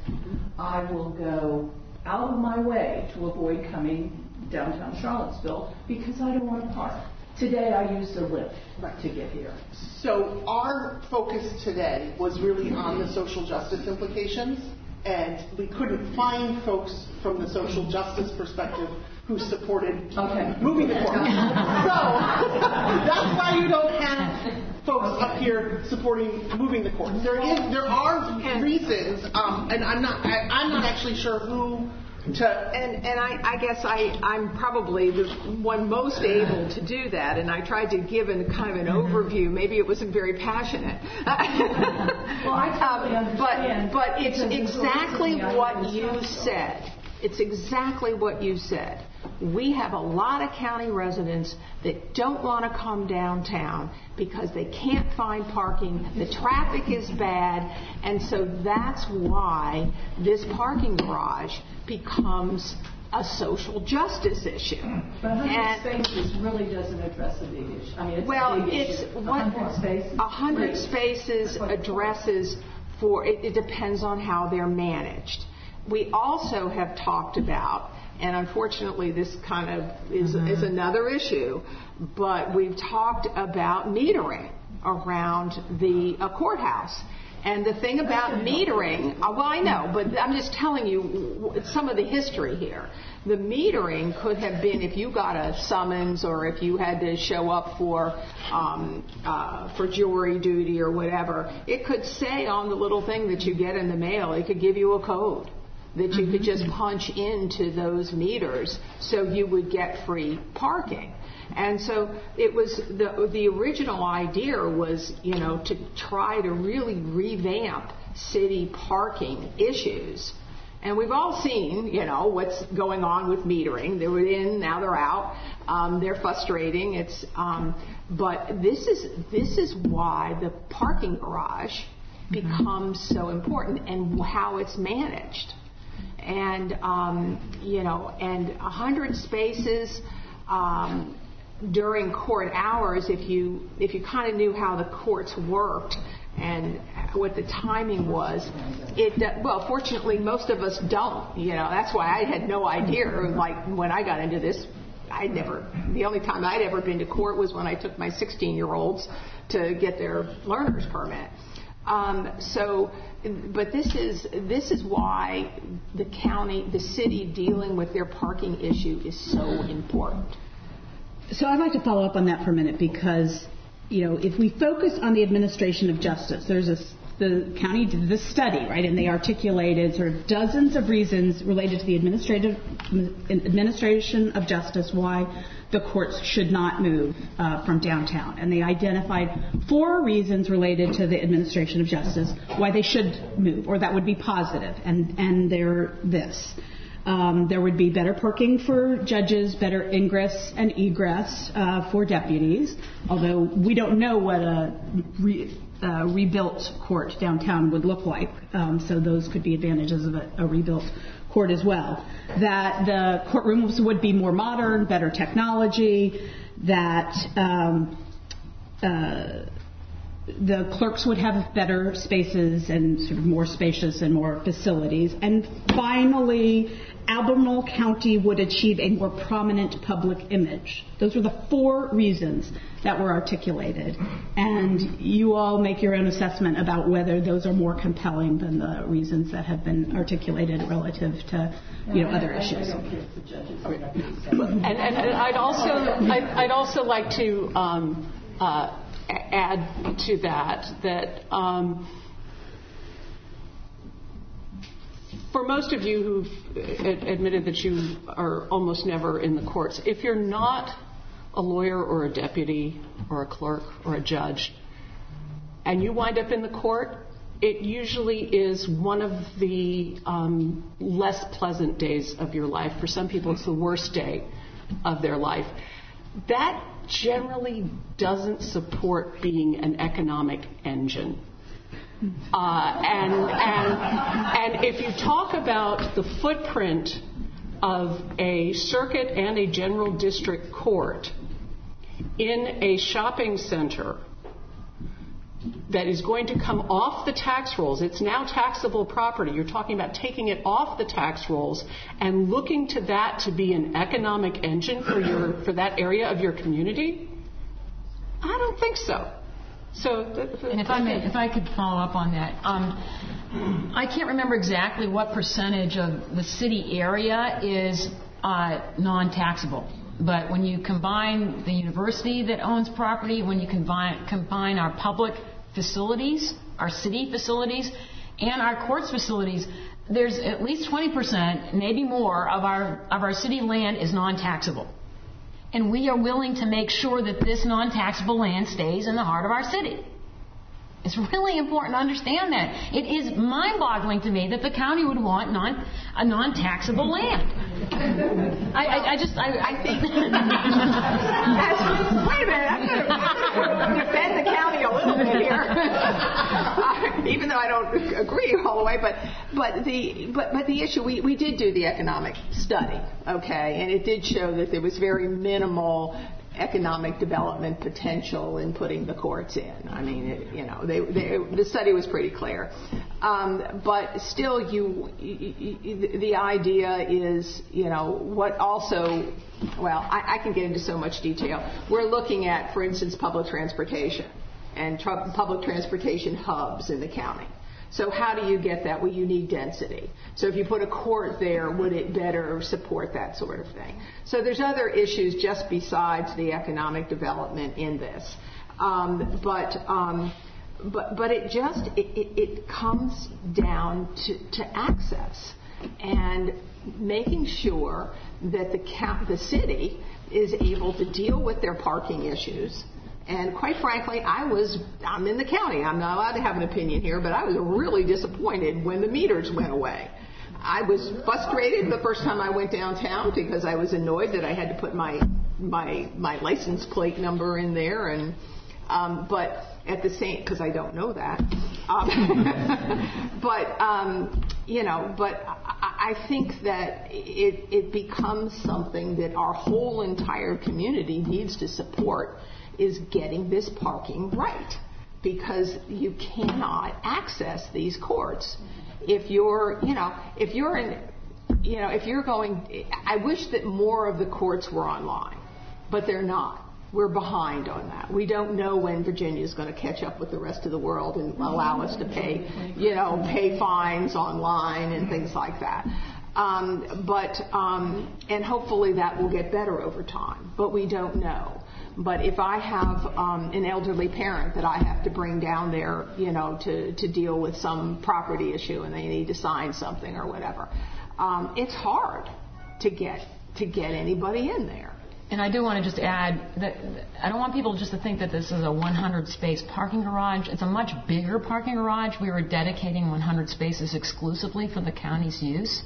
I will go out of my way to avoid coming downtown Charlottesville because I don't want to park. Today I used a lift to get here. So our focus today was really on the social justice implications, and we couldn't find folks from the social justice perspective who supported okay. moving the court. <laughs> so <laughs> that's why you don't have folks up here supporting moving the court. There is, there are reasons, um, and I'm not, I, I'm not actually sure who to, and and I, I guess I I'm probably the one most able to do that, and I tried to give a kind of an overview. Maybe it wasn't very passionate. <laughs> well, I totally um, understand. But but it's exactly what you said. It's exactly what you said. We have a lot of county residents that don't want to come downtown because they can't find parking. The traffic is bad, and so that's why this parking garage becomes a social justice issue. But 100 spaces really doesn't address a big issue. I mean, it's well, a big it's issue. what 100 spaces. 100 spaces addresses for it, it depends on how they're managed. We also have talked about and unfortunately this kind of is, mm-hmm. is another issue, but we've talked about metering around the uh, courthouse. And the thing about metering, uh, well, I know, but I'm just telling you some of the history here. The metering could have been if you got a summons or if you had to show up for um, uh, for jury duty or whatever. It could say on the little thing that you get in the mail. It could give you a code that you could just punch into those meters so you would get free parking. And so it was the the original idea was, you know, to try to really revamp city parking issues. And we've all seen, you know, what's going on with metering. They were in, now they're out. Um, they're frustrating. It's, um, but this is this is why the parking garage becomes so important and how it's managed and um, you know, and a hundred spaces um, during court hours. If you if you kind of knew how the courts worked and what the timing was, it well, fortunately, most of us don't. You know, that's why I had no idea. Like when I got into this, I'd never. The only time I'd ever been to court was when I took my 16 year olds to get their learner's permit. Um, so, but this is this is why the county, the city dealing with their parking issue is so important. So I'd like to follow up on that for a minute because, you know, if we focus on the administration of justice, there's a the county did this study, right, and they articulated sort of dozens of reasons related to the administrative administration of justice why the courts should not move uh, from downtown. And they identified four reasons related to the administration of justice why they should move, or that would be positive. And, and they're this. Um, there would be better parking for judges, better ingress and egress uh, for deputies, although we don't know what a re- uh, rebuilt court downtown would look like. Um, so those could be advantages of a, a rebuilt court as well. That the courtrooms would be more modern, better technology, that um, uh, the clerks would have better spaces and sort of more spacious and more facilities. And finally, Albemarle County would achieve a more prominent public image. Those were the four reasons that were articulated. And you all make your own assessment about whether those are more compelling than the reasons that have been articulated relative to you know, other issues. And, I'd also I'd, also like to um, uh, add to that that um, for most of you who've admitted that you are almost never in the courts, if you're not a lawyer or a deputy or a clerk or a judge, and you wind up in the court, it usually is one of the um, less pleasant days of your life. For some people, it's the worst day of their life. That generally doesn't support being an economic engine. Uh, and, and, and if you talk about the footprint of a circuit and a general district court in a shopping center that is going to come off the tax rolls. It's now taxable property. You're talking about taking it off the tax rolls and looking to that to be an economic engine for your for that area of your community. I don't think so. So, and if I may, if I could follow up on that, um, I can't remember exactly what percentage of the city area is uh, non-taxable. But when you combine the university that owns property, when you combine, combine our public facilities, our city facilities, and our courts facilities, there's at least 20%, maybe more, of our, of our city land is non-taxable. And we are willing to make sure that this non-taxable land stays in the heart of our city. It's really important to understand that. It is mind-boggling to me that the county would want non, a non-taxable land. I, I, I just, I, I think. <laughs> wait a minute, I'm going to defend the county a little bit here, uh, <laughs> even though I don't agree all the way. But, but the, but, but the issue, we, we did do the economic study, okay, and it did show that there was very minimal economic development potential in putting the courts in. I mean, it, you know, they, they, the study was pretty clear. Um, but still, you, you, the idea is, you know, what also, well, I, I can get into so much detail. We're looking at, for instance, public transportation and tr- public transportation hubs in the county. So how do you get that? Well, you need density. So if you put a court there, would it better support that sort of thing? So there's other issues just besides the economic development in this. Um, but, um, but, but it just, it, it, it comes down to, to access and making sure that the, the city is able to deal with their parking issues and quite frankly, I was, I'm in the county. I'm not allowed to have an opinion here, but I was really disappointed when the meters went away. I was frustrated the first time I went downtown because I was annoyed that I had to put my, my, my license plate number in there and, um, but at the same, because I don't know that. Um, <laughs> but, um, you know, but I, I think that it, it becomes something that our whole entire community needs to support is getting this parking right because you cannot access these courts if you're, you know, if you're in, you know, if you're going, I wish that more of the courts were online, but they're not. We're behind on that. We don't know when Virginia is going to catch up with the rest of the world and allow us to pay, you know, pay fines online and things like that. Um, but um, and hopefully that will get better over time. But we don't know. But if I have um, an elderly parent that I have to bring down there, you know, to, to deal with some property issue and they need to sign something or whatever, um, it's hard to get to get anybody in there. And I do want to just add that I don't want people just to think that this is a 100 space parking garage. It's a much bigger parking garage. We were dedicating 100 spaces exclusively for the county's use.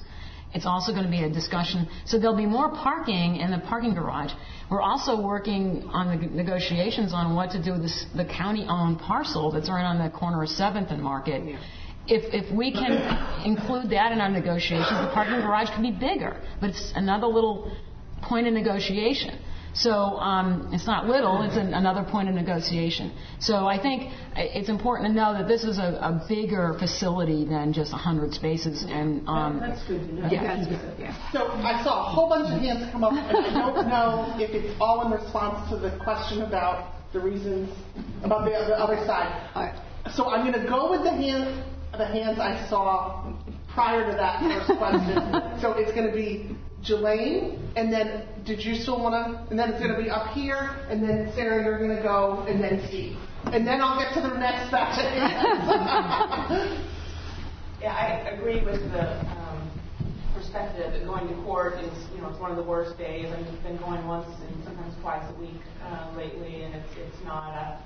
It's also going to be a discussion. So there'll be more parking in the parking garage. We're also working on the negotiations on what to do with this, the county-owned parcel that's right on the corner of 7th and Market. Yeah. If, if we can include that in our negotiations, the parking garage can be bigger. But it's another little point of negotiation. So um, it's not little, it's an, another point of negotiation. So I think it's important to know that this is a, a bigger facility than just 100 spaces. And um, That's good to know. Yeah, yeah. So I saw a whole bunch of hands come up, and I don't know if it's all in response to the question about the reasons, about the, the other side. So I'm going to go with the, hand, the hands I saw prior to that first question. <laughs> so it's going to be Jelaine, and then did you still want to? And then it's going to be up here, and then Sarah, you're going to go, and then Steve, and then I'll get to the next batch. <laughs> <laughs> yeah, I agree with the um, perspective that going to court is, you know, it's one of the worst days. I've been going once and sometimes twice a week uh, lately, and it's it's not a,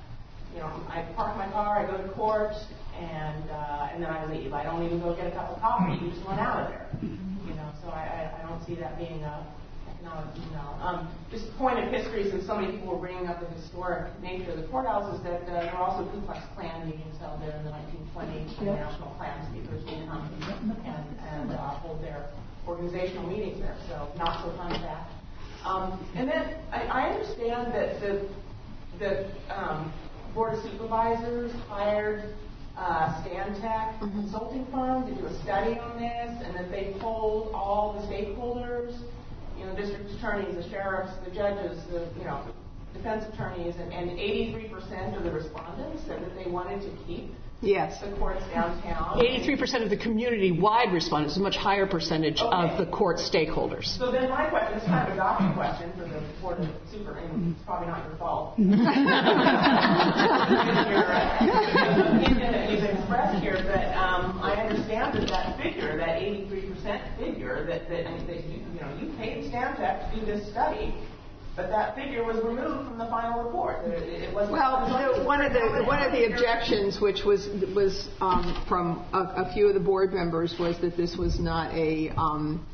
you know, I park my car, I go to court, and uh, and then I leave. I don't even go get a cup of coffee. You just run out of there. So I, I, I don't see that being a economic email. Um, just a point of history, since so many people were bringing up the historic nature of the courthouse, is that uh, there were also Ku Klux Klan meetings held there in the 1920s. Yep. National Klan speakers would come and, and uh, hold their organizational meetings there. So not so fun fact. Um, and then I, I understand that the the um, board of supervisors hired uh, Stantec mm-hmm. consulting firm to do a study on this, and that they polled all the stakeholders, you know, district attorneys, the sheriffs, the judges, the you know, defense attorneys, and, and 83% of the respondents said that they wanted to keep Yes. The courts downtown. 83% of the community-wide respondents, a much higher percentage okay. of the court stakeholders. So then my question is kind of a doctor question for the Board of Super, and it's probably not your fault. the opinion that you've expressed here, but um, I understand that that figure, that 83% figure, that, that, that you, you know, you paid Stantec to do this study, but that figure was removed from the final report. It, it well, one of the one of the objections, which was was um, from a, a, few of the board members, was that this was not a um,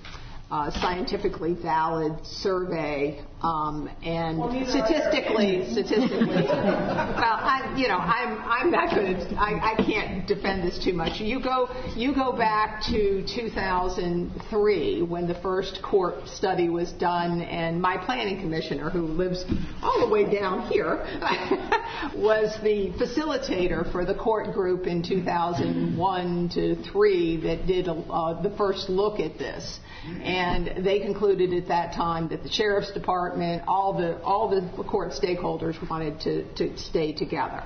uh, scientifically valid survey, um, and well, statistically, <laughs> statistically, well, I, you know, I'm I'm not going to, I, I can't defend this too much. You go you go back to 2003 when the first court study was done, and my planning commissioner, who lives all the way down here, <laughs> was the facilitator for the court group in 2001 to three that did a, uh, the first look at this. And they concluded at that time that the sheriff's department, all the all the court stakeholders wanted to, to stay together.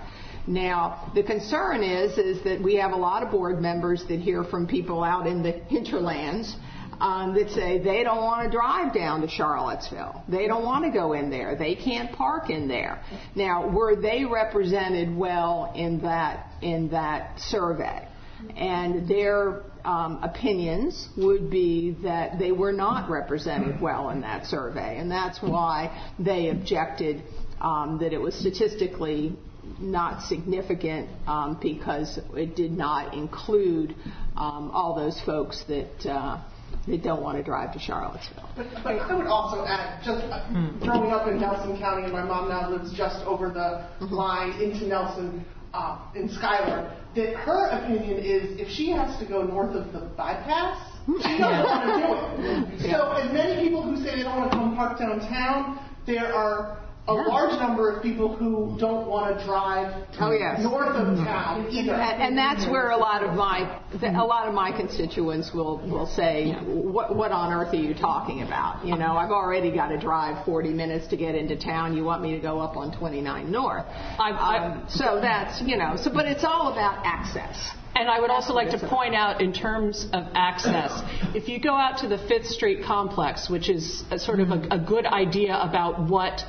Now, the concern is is that we have a lot of board members that hear from people out in the hinterlands um, that say they don't want to drive down to Charlottesville. They don't want to go in there. They can't park in there. Now, were they represented well in that in that survey? And their um, opinions would be that they were not represented well in that survey, and that's why they objected um, that it was statistically not significant um, because it did not include um, all those folks that. Uh, that don't want to drive to Charlottesville. But, but I would also add, just uh, growing up in Nelson County, and my mom now lives just over the mm-hmm. line into Nelson uh, in Schuyler that her opinion is if she has to go north of the bypass, she doesn't want to do it. So as many people who say they don't want to come park downtown, there are a large number of people who don't want to drive oh, yes. north of town either. And, and, that's where a lot of my a lot of my constituents will will say, what, what on earth are you talking about? You know, I've already got to drive 40 minutes to get into town. You want me to go up on 29 North? Um, so that's you know. So, but it's all about access. And I would also like to point out, in terms of access, if you go out to the Fifth Street complex, which is a sort of a, a good idea about what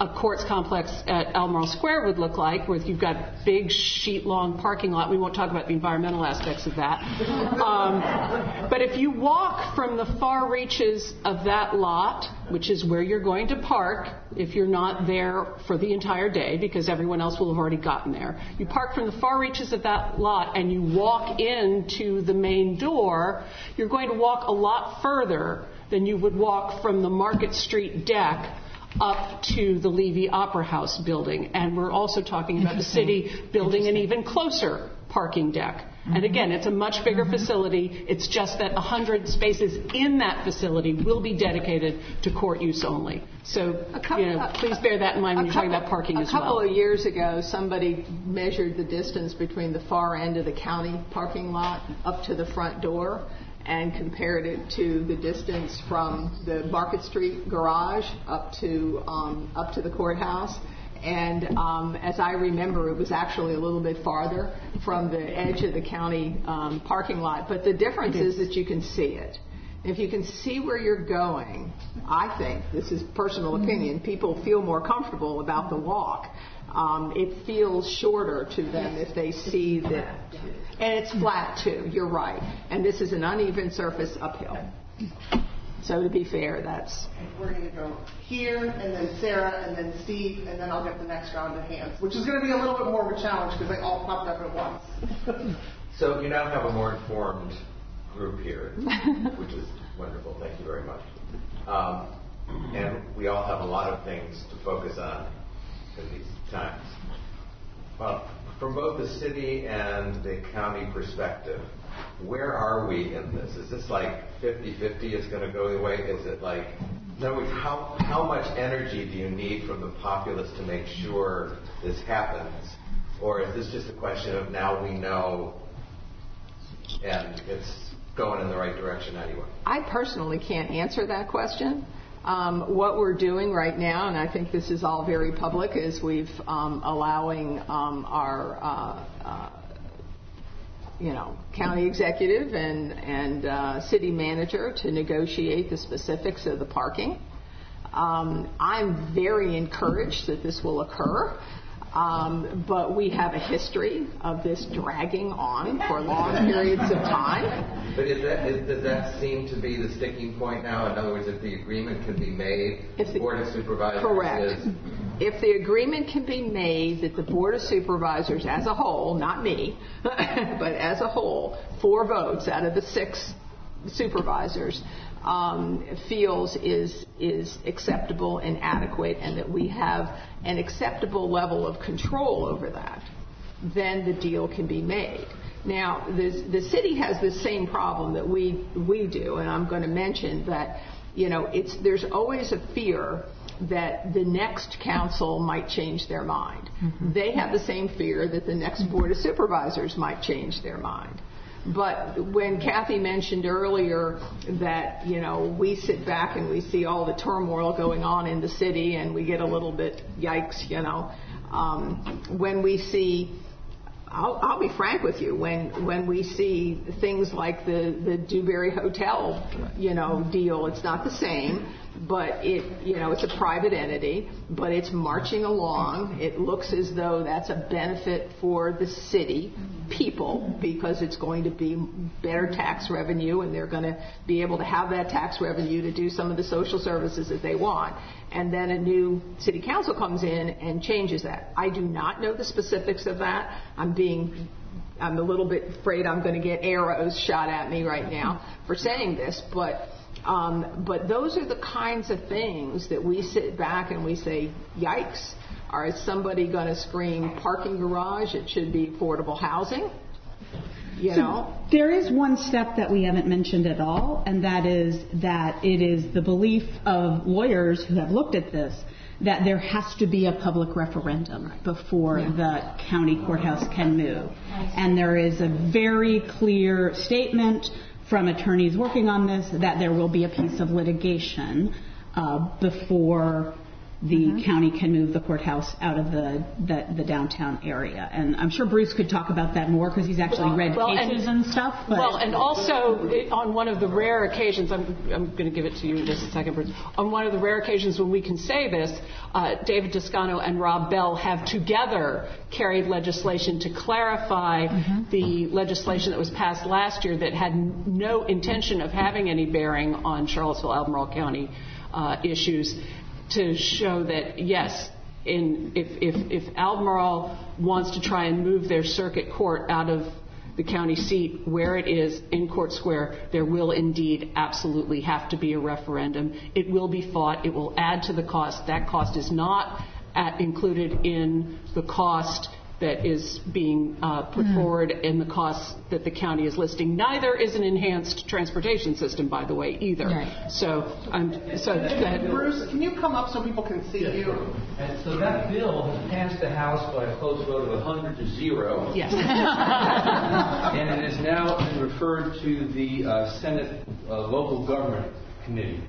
a courts complex at Albemarle Square would look like, where you've got big sheet long parking lot. We won't talk about the environmental aspects of that. Um, but if you walk from the far reaches of that lot, which is where you're going to park, if you're not there for the entire day, because everyone else will have already gotten there, you park from the far reaches of that lot and you walk into the main door, you're going to walk a lot further than you would walk from the Market Street deck up to the Levy Opera House building. And we're also talking about the city building an even closer parking deck. And again, it's a much bigger mm-hmm. facility. It's just that 100 spaces in that facility will be dedicated to court use only. So, couple, you know, please bear that in mind when you're couple, talking about parking as well. A couple of years ago, somebody measured the distance between the far end of the county parking lot up to the front door and compared it to the distance from the Market Street garage up to um, up to the courthouse. And um, as I remember, it was actually a little bit farther from the edge of the county um, parking lot. But the difference is that you can see it. If you can see where you're going, I think, this is personal opinion, people feel more comfortable about the walk. Um, it feels shorter to them if they see that. And it's flat too, you're right. And this is an uneven surface uphill. So to be fair, that's. We're going to go here, and then Sarah, and then Steve, and then I'll get the next round of hands, which is going to be a little bit more of a challenge because they all popped up at once. <laughs> so you now have a more informed group here, which is wonderful. Thank you very much. Um, and we all have a lot of things to focus on in these times. Well, from both the city and the county perspective, where are we in this? Is this like 50-50 is going to go away? Is it like, no, how, how much energy do you need from the populace to make sure this happens? Or is this just a question of now we know and it's going in the right direction anyway? I personally can't answer that question. Um, what we're doing right now, and I think this is all very public, is we've um, allowing um, our uh, uh, you know county executive and and uh, city manager to negotiate the specifics of the parking. Um, I'm very encouraged that this will occur. Um, but we have a history of this dragging on for long periods of time. But is that, is, does that seem to be the sticking point now? In other words, if the agreement can be made, if the Board of Supervisors correct. is. If the agreement can be made that the Board of Supervisors as a whole, not me, <laughs> but as a whole, four votes out of the six supervisors um, feels is is acceptable and adequate, and that we have an acceptable level of control over that, then the deal can be made. Now, the, the city has the same problem that we we do, and I'm going to mention that you know it's there's always a fear that the next council might change their mind. Mm-hmm. They have the same fear that the next board of supervisors might change their mind. But when Kathy mentioned earlier that, you know, we sit back and we see all the turmoil going on in the city and we get a little bit yikes, you know, um, when we see I'll, I'll, be frank with you. When when we see things like the the Dewberry Hotel, you know, deal, it's not the same but it, you know, it's a private entity, but it's marching along. It looks as though that's a benefit for the city people because it's going to be better tax revenue and they're going to be able to have that tax revenue to do some of the social services that they want. And then a new city council comes in and changes that. I do not know the specifics of that. I'm being I'm a little bit afraid I'm going to get arrows shot at me right now for saying this, but um, but those are the kinds of things that we sit back and we say, yikes. Or is somebody going to scream parking garage? It should be affordable housing. You so know? There is one step that we haven't mentioned at all, and that is that it is the belief of lawyers who have looked at this that there has to be a public referendum before yeah. the county courthouse can move. And there is a very clear statement from attorneys working on this that there will be a piece of litigation uh, before the mm-hmm. county can move the courthouse out of the, the, the, downtown area. And I'm sure Bruce could talk about that more because he's actually read well, cases and, and stuff. But. Well, and also on one of the rare occasions, I'm, I'm going to give it to you in just a second, Bruce. On one of the rare occasions when we can say this, uh, David Toscano and Rob Bell have together carried legislation to clarify mm-hmm. the legislation that was passed last year that had no intention of having any bearing on Charlottesville, Albemarle County uh, issues to show that yes, if, if, if Albemarle wants to try and move their circuit court out of the county seat where it is in Court Square, there will indeed absolutely have to be a referendum. It will be fought. It will add to the cost. That cost is not included in the cost that is being uh, put mm. forward and the costs that the county is listing. Neither is an enhanced transportation system, by the way, either. Right. So, um, so that, Bruce, can you come up so people can see yes. you? And so that bill has passed the House by a close vote of 100 to zero. Yes. <laughs> and it is now been referred to the uh, Senate uh, Local Government Committee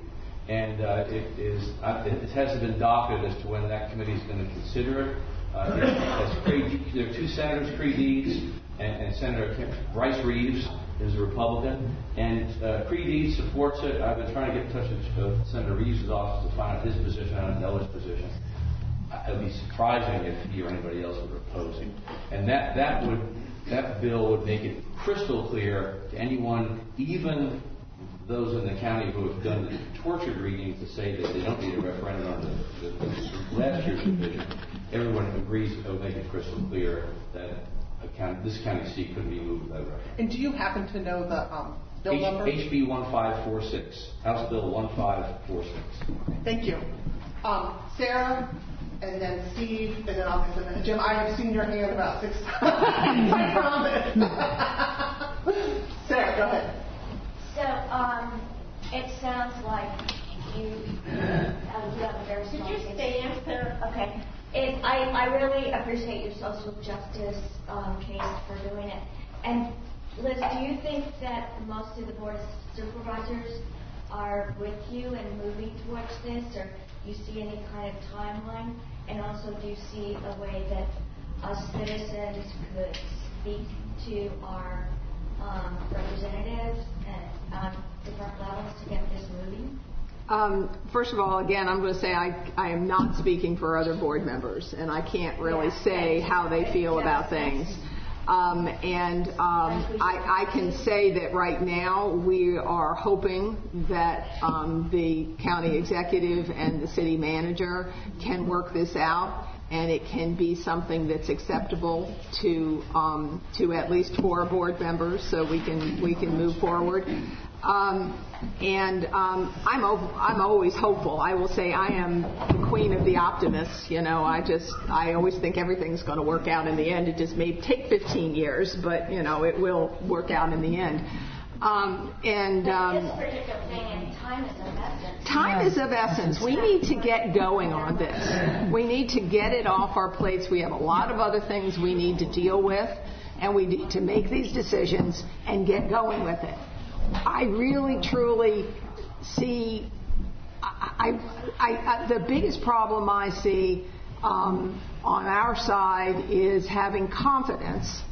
and uh, it is uh, it hasn't been docketed as to when that committee is going to consider it. Uh, there, are two senators, Deeds, and, and Senator Bryce Reeves is a Republican, and uh, supports it. I've been trying to get in touch with uh, Senator Reeves' office to find out his position. I don't know his position. It would be surprising if he or anybody else were opposing. And that, that would that bill would make it crystal clear to anyone, even those in the county who have done the tortured reading to say that they don't need a referendum on the, the, the last year's division. Everyone agrees it would make it crystal clear that county, this county seat couldn't be moved without a referendum. And do you happen to know the um, bill H- number? HB 1546, House Bill 1546. Thank you. Um, Sarah, and then Steve, and then I'll get them. Jim, I have seen your hand about six <laughs> times. I promise. <laughs> Sarah, go ahead. So, um, it sounds like you, uh, you have a very strong. Could you stand, Sarah? Okay. It, I, I really appreciate your social justice um, case for doing it. And Liz, do you think that most of the board supervisors are with you and moving towards this, or you see any kind of timeline? And also, do you see a way that us citizens could speak to our um, representatives at, on different levels to get this moving? Um, first of all, again, I'm going to say I, I am not speaking for other board members, and I can't really say how they feel about things. Um, and um, I, I can say that right now we are hoping that um, the county executive and the city manager can work this out and it can be something that's acceptable to um, to at least four board members, so we can we can move forward. Um, and um, I'm o- I'm always hopeful. I will say I am the queen of the optimists. You know, I just I always think everything's going to work out in the end. It just may take 15 years, but you know it will work out in the end. Um, and um, this particular thing, and time is of essence. Time is of essence. We need to get going on this. We need to get it off our plates. We have a lot of other things we need to deal with, and we need to make these decisions and get going with it. I really, truly see. I, I, I, the biggest problem I see um, on our side is having confidence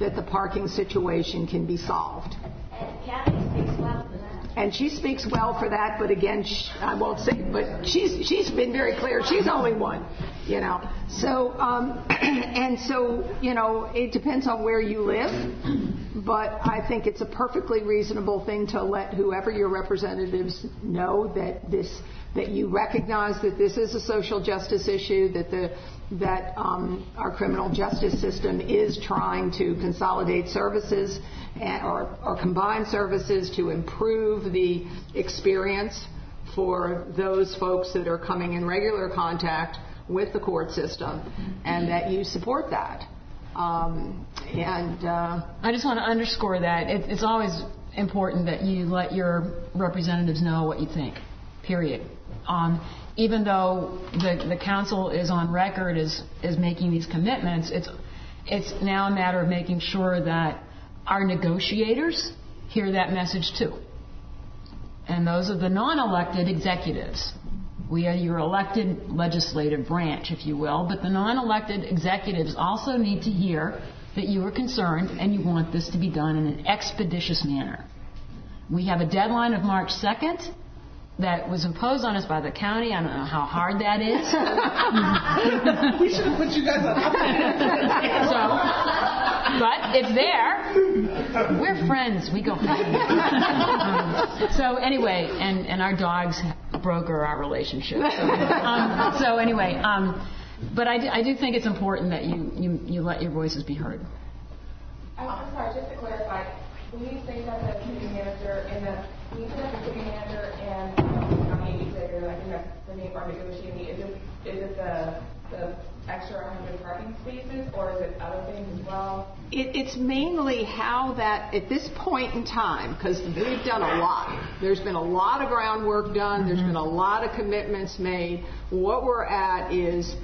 that the parking situation can be solved. And Kathy speaks well for that. And she speaks well for that, but again, sh I won't say, but she's she's been very clear. She's only one, you know. So um, <clears throat> and so you know, it depends on where you live, but I think it's a perfectly reasonable thing to let whoever your representatives know that this that you recognize that this is a social justice issue, that the that um, our criminal justice system is trying to consolidate services and, or, or combine services to improve the experience for those folks that are coming in regular contact with the court system, and that you support that. Um, and uh, I just want to underscore that it, it's always important that you let your representatives know what you think. Period. Um, even though the, the council is on record as, as making these commitments, it's, it's now a matter of making sure that our negotiators hear that message too. And those are the non elected executives. We are your elected legislative branch, if you will, but the non elected executives also need to hear that you are concerned and you want this to be done in an expeditious manner. We have a deadline of March 2nd that was imposed on us by the county. I don't know how hard that is. <laughs> we should have put you guys on. <laughs> <laughs> so, but it's there. We're friends. We go. <laughs> so anyway, and and our dogs broker our relationship. So, um, so anyway, um, but I do, I do think it's important that you, you you let your voices be heard. I'm sorry, just to clarify, when you say that the city manager and the when you city manager and county executive, I think that's the name are negotiating. Is it is it the the extra 100 parking spaces, or is it other things as well? It, it's mainly how that, at this point in time, because we've done a lot. There's been a lot of groundwork done. There's been a lot of commitments made. What we're at is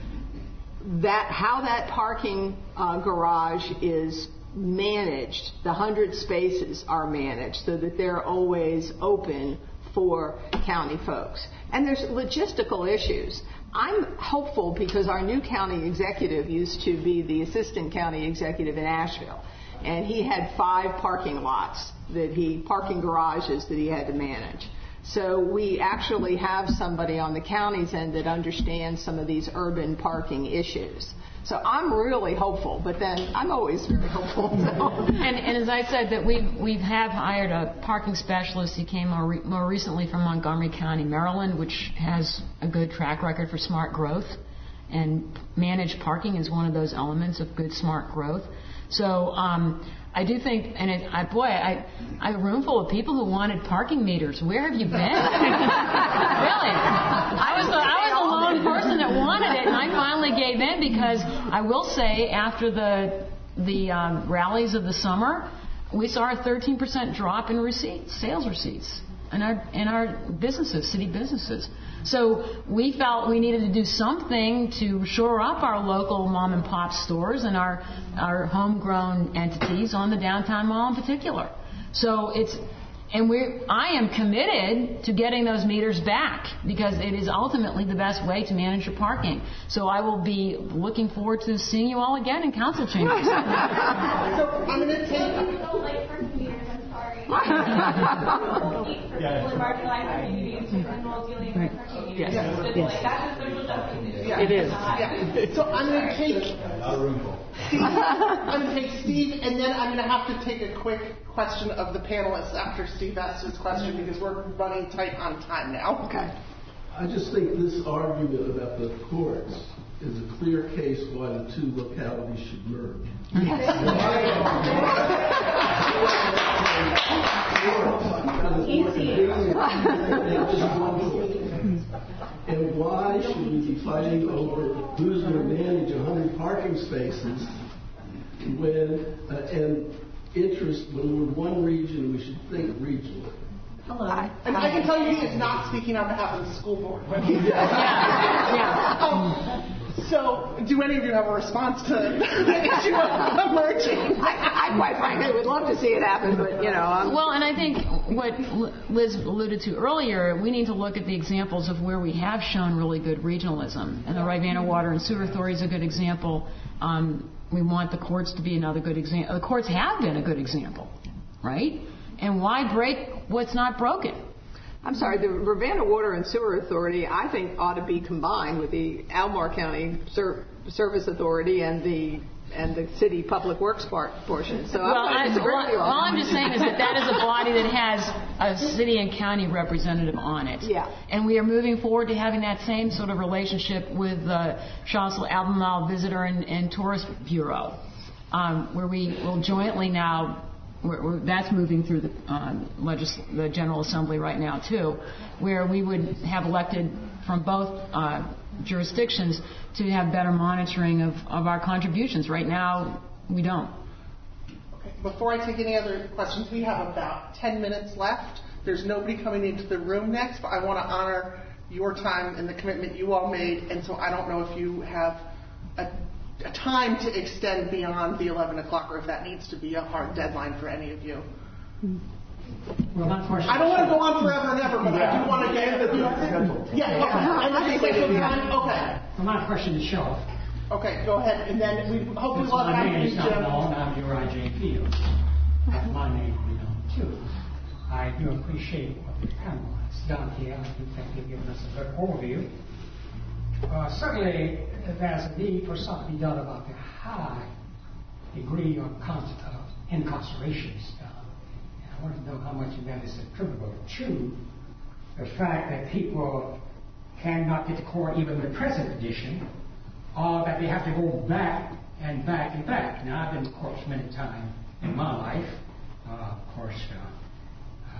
that how that parking uh, garage is managed. The 100 spaces are managed so that they're always open for county folks. And there's logistical issues. I'm hopeful because our new county executive used to be the assistant county executive in Asheville. and he had five parking lots that he parking garages that he had to manage. So we actually have somebody on the county's end that understands some of these urban parking issues. So I'm really hopeful, but then I'm always very hopeful. So. And, and as I said, that we we have hired a parking specialist. He came more, re, more recently from Montgomery County, Maryland, which has a good track record for smart growth. And managed parking is one of those elements of good smart growth. So um, I do think, and it, I, boy, I, I have a room full of people who wanted parking meters. Where have you been? <laughs> really? I was I was the person that wanted it, and I finally gave in because I will say, after the the um, rallies of the summer, we saw a 13% drop in receipts, sales receipts, in our in our businesses, city businesses. So we felt we needed to do something to shore up our local mom and pop stores and our our homegrown entities on the downtown mall in particular. So it's and we I am committed to getting those meters back because it is ultimately the best way to manage your parking. So I will be looking forward to seeing you all again in council chambers. <laughs> so I'm going to take. <laughs> Yes. It is. Yeah. So I'm going to take. I'm going to take Steve, and then I'm going to have to take a quick question of the panelists after Steve asks his question because we're running tight on time now. Okay. I just think this argument about the courts is a clear case why the two localities should merge. And why should we be fighting over who's going to manage 100 parking spaces when uh, and interest when we're one region we should think regionally. Hello. And I can tell you he is not speaking on behalf of the school board. <laughs> <laughs> yeah. yeah. Um, so, do any of you have a response to the issue of merging? I, I quite frankly would love to see it happen, but you know. I'm well, and I think what Liz alluded to earlier, we need to look at the examples of where we have shown really good regionalism, and the Rivanna Water and Sewer Authority is a good example. Um, we want the courts to be another good example. The courts have been a good example, right? And why break what's not broken? I'm sorry, the Rivanna Water and Sewer Authority, I think, ought to be combined with the Albemarle County Ser- Service Authority and the and the city public works part portion. So I'm all, all I'm just saying is that that is a body that has a city and county representative on it. Yeah. And we are moving forward to having that same sort of relationship with the Charlottesville Albemarle Visitor and, and Tourist Bureau, um, where we will jointly now we're, we're, that's moving through the, um, legis- the General Assembly right now too, where we would have elected from both uh, jurisdictions to have better monitoring of, of our contributions. Right now, we don't. Okay. Before I take any other questions, we have about 10 minutes left. There's nobody coming into the room next, but I want to honor your time and the commitment you all made, and so I don't know if you have a a time to extend beyond the 11 o'clock, or if that needs to be a hard deadline for any of you. Well, I don't want to go on forever and ever, but yeah. I do want to get the. Yeah, okay. And I think time. Okay. Well, my question is Shelf. Okay, go ahead, and then we hope we'll have my name is not known. I'm. Fields. That's my name, you know, too. I do appreciate what the panel has done here. I think they've given us a good overview. Uh, certainly, there's a need for something done about the high degree of incarceration stuff. I want to know how much of that is attributable to the fact that people cannot get to court even in the present edition, or that they have to go back and back and back. Now, I've been to courts many times in my life. Uh, of course, uh,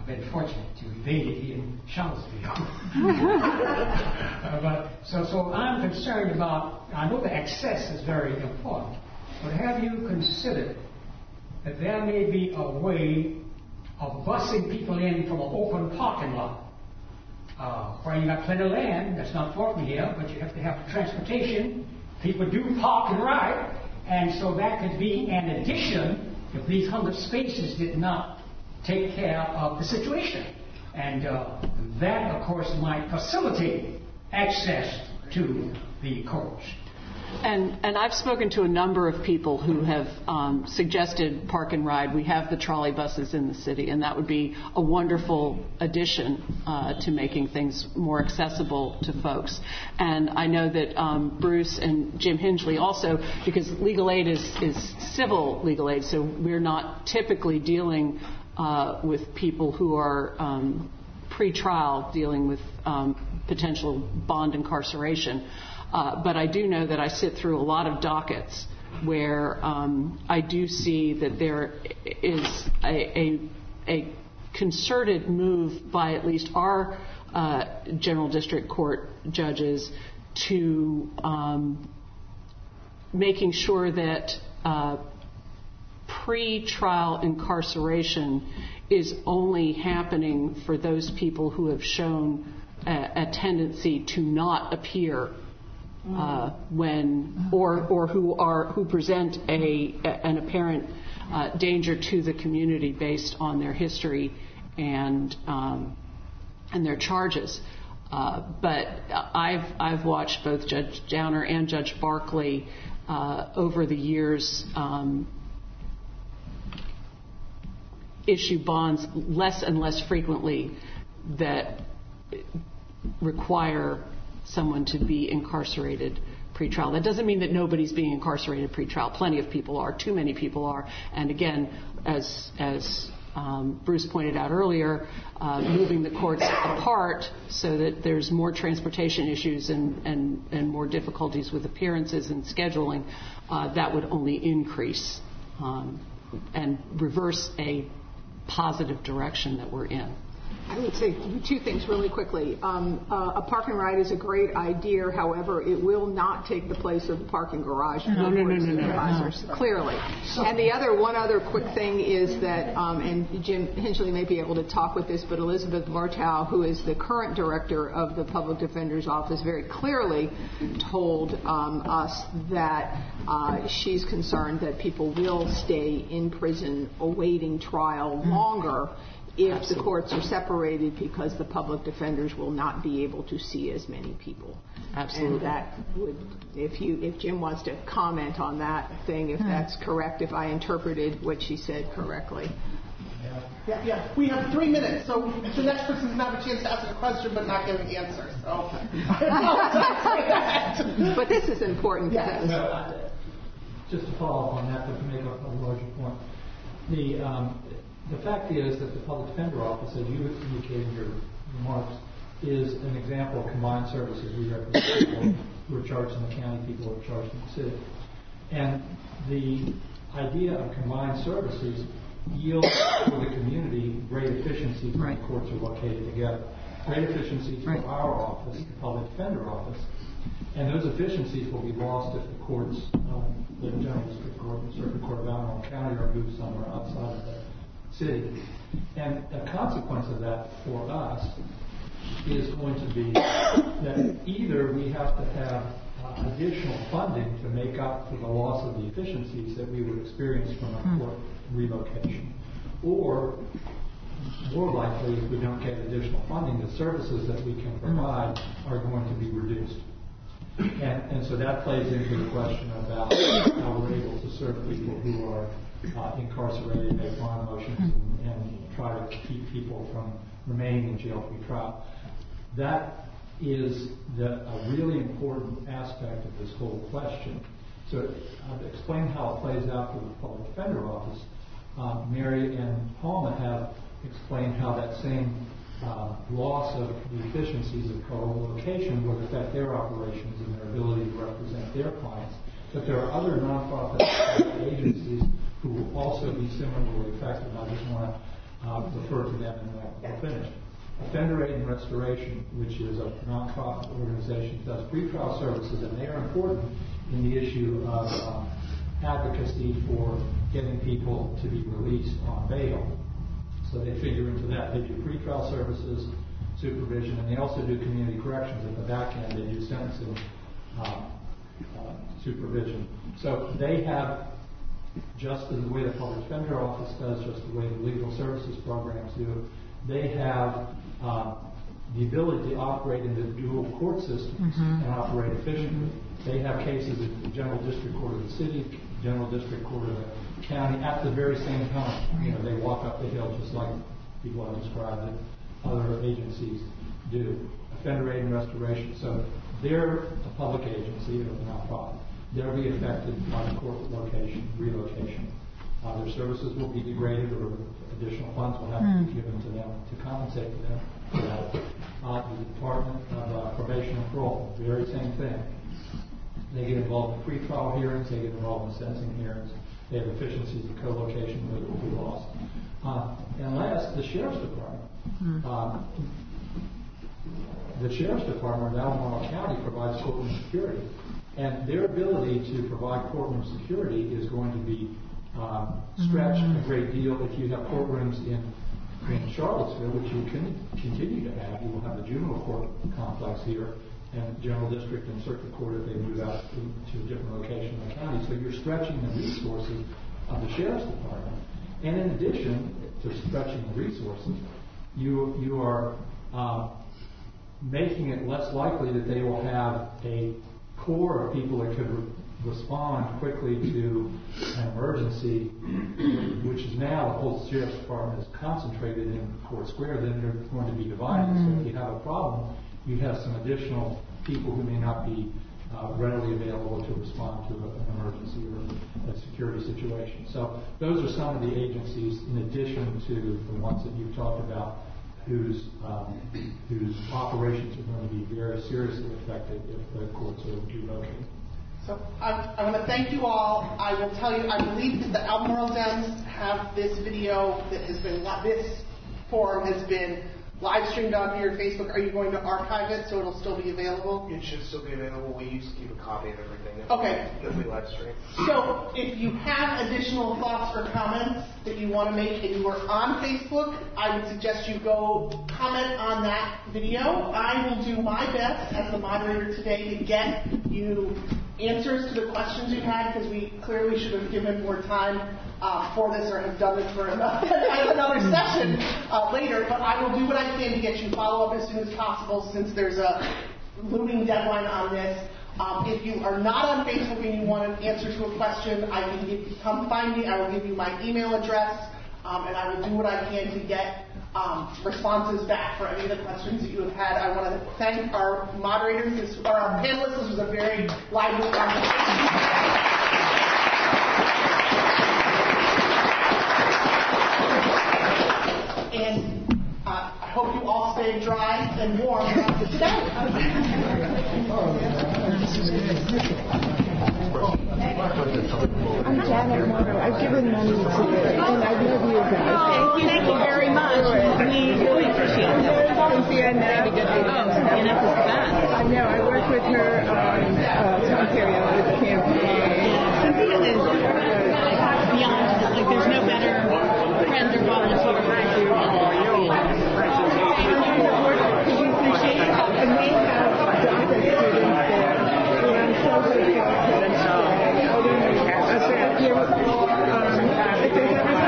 I've been fortunate to evade it in Charlottesville. <laughs> uh, but so, so I'm concerned about. I know the access is very important, but have you considered that there may be a way of busing people in from an open parking lot, uh, where you got plenty of land that's not far from here, but you have to have transportation. People do park and ride, and so that could be an addition if these hundred spaces did not take care of the situation. And uh, that, of course, might facilitate access to the courts. And, and I've spoken to a number of people who have um, suggested park and ride. We have the trolley buses in the city, and that would be a wonderful addition uh, to making things more accessible to folks. And I know that um, Bruce and Jim Hingeley also, because legal aid is, is civil legal aid, so we're not typically dealing uh, with people who are um, pre-trial, dealing with um, potential bond incarceration. Uh, but I do know that I sit through a lot of dockets where um, I do see that there is a, a, a, concerted move by at least our uh, general district court judges to um, making sure that uh, pre-trial incarceration is only happening for those people who have shown a, tendency to not appear uh, when or or who are who present a an apparent uh, danger to the community based on their history and um, and their charges. Uh, but I've I've watched both Judge Downer and Judge Barkley over the years um, issue bonds less and less frequently that require someone to be incarcerated pretrial. That doesn't mean that nobody's being incarcerated pretrial. Plenty of people are. Too many people are. And again, as um, Bruce pointed out earlier, uh, moving the courts apart so that there's more transportation issues and more difficulties with appearances and scheduling, uh, that would only increase um, and reverse a positive direction that we're in. I would say two things really quickly. Um, uh, a park and ride is a great idea. However, it will not take the place of the parking garage. No, no, no, no, no, no. Clearly. And the other, one other quick thing is that, um, and Jim Hingeley may be able to talk with this, but Elizabeth Vartow, who is the current director of the Public Defender's Office, very clearly told um, us that uh, she's concerned that people will stay in prison awaiting trial longer if the courts are separated because the public defenders will not be able to see as many people. Absolutely. And that would, if you, if Jim wants to comment on that thing, if hmm. that's correct, if I interpreted what she said correctly. Yeah, yeah. We have three minutes, so the next person doesn't have a chance to ask a question but not give an answer. So <laughs> but this is important. Yes. No, just to follow up on that, but to make a, a larger point, the fact is that the public defender office, as you indicated in your remarks, is an example of combined services. We represent people who are charged in the county, people who are charged in the city. And the idea of combined services yields for the community great efficiencies when the courts are located together. Great efficiencies for our office, the public defender office. And those efficiencies will be lost if the courts, um, the general district court and the circuit court of Allen County are moved somewhere outside of that city. And a consequence of that for us is going to be that either we have to have uh, additional funding to make up for the loss of the efficiencies that we would experience from a court relocation, or more likely, if we don't get additional funding, the services that we can provide are going to be reduced. And, and so that plays into the question about how we're able to serve people who are uh, incarcerated, make bond motions, and, and try to keep people from remaining in jail pre-trial. That is the, a really important aspect of this whole question. So I've explained how it plays out for the public defender office. Uh, Mary and Palma have explained how that same uh, loss of the efficiencies of co-location would affect their operations and their ability to represent their clients. But there are other nonprofit agencies who will also be similarly affected. I just want to refer to them and then we'll finish. Offender Aid and Restoration, which is a nonprofit organization, does pretrial services, and they are important in the issue of uh, advocacy for getting people to be released on bail. So they figure into that. They do pretrial services, supervision, and they also do community corrections at the back end. They do sentencing uh, uh, supervision. So they have just as the way the public defender office does, just the way the legal services programs do, they have uh, the ability to operate in the dual court systems mm-hmm. and operate efficiently. They have cases at the General District Court of the city, General District Court of the county at the very same time. You know, they walk up the hill just like people have described it, other agencies do. Offender aid and restoration. So they're a public agency, not a nonprofit. They'll be affected by the court location, relocation. Uh, their services will be degraded or additional funds will have to be given to them to compensate them for that. Uh, the Department of uh, Probation and Parole, very same thing. They get involved in pre-trial hearings, they get involved in sentencing hearings. They have efficiencies of co-location that will be lost. Uh, and last, the Sheriff's Department. Uh, the Sheriff's Department in Albemarle County provides courtroom security. And their ability to provide courtroom security is going to be uh, stretched a great deal if you have courtrooms in, in Charlottesville, which you can continue to have. You will have the juvenile court complex here and general district and circuit court if they move out to, to a different location in the county. So you're stretching the resources of the sheriff's department. And in addition to stretching the resources, you you are uh, making it less likely that they will have a core of people that could re- respond quickly to an emergency, which is now the whole sheriff's department is concentrated in Court Square, then they're going to be divided. So if you have a problem, you have some additional people who may not be uh, readily available to respond to a, an emergency or a security situation. So those are some of the agencies, in addition to the ones that you've talked about, whose um, whose operations are going to be very seriously affected if the courts are relocated. So I'm, I'm going to thank you all. I will tell you, I believe that the Albemarle Dems have this video that has been, this forum has been live streamed onto your Facebook. Are you going to archive it so it'll still be available? It should still be available. We used to keep a copy of everything. Okay. If we live stream. So if you have additional thoughts or comments that you want to make and you are on Facebook, I would suggest you go comment on that video. I will do my best as the moderator today to get you answers to the questions you had because we clearly should have given more time uh, for this or have done this for another, <laughs> another session uh, later. But I will do what I can to get you follow up as soon as possible since there's a looming deadline on this. Um, if you are not on Facebook and you want an answer to a question, I can give, come find me. I will give you my email address, um, and I will do what I can to get um, responses back for any of the questions that you have had. I want to thank our moderators, this, or our panelists. This was a very lively conversation. And uh, I hope you all stay dry and warm throughout the I'm Janet Morgan. I've given money to it, and I love you guys. Thank you. Thank you much. We really appreciate it. Cynthia Neff. Oh, Cynthia Neff is the best. I know. I worked with her on uh, Ontario with the campaign. Cynthia is beyond, like, there's no better friend or volunteer. And we have DACA students there, who I'm so grateful you um, if there's ever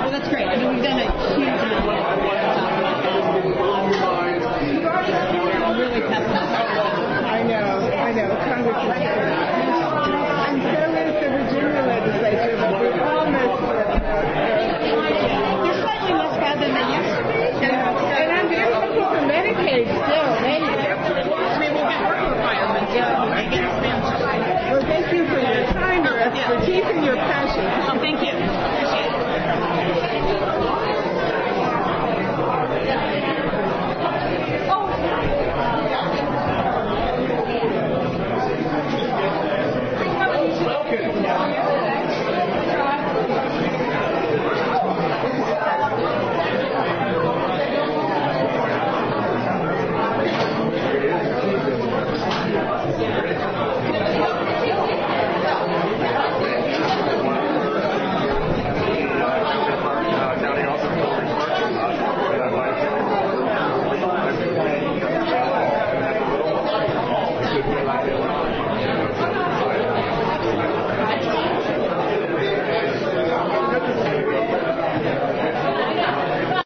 Well, that's great. I mean, we've done a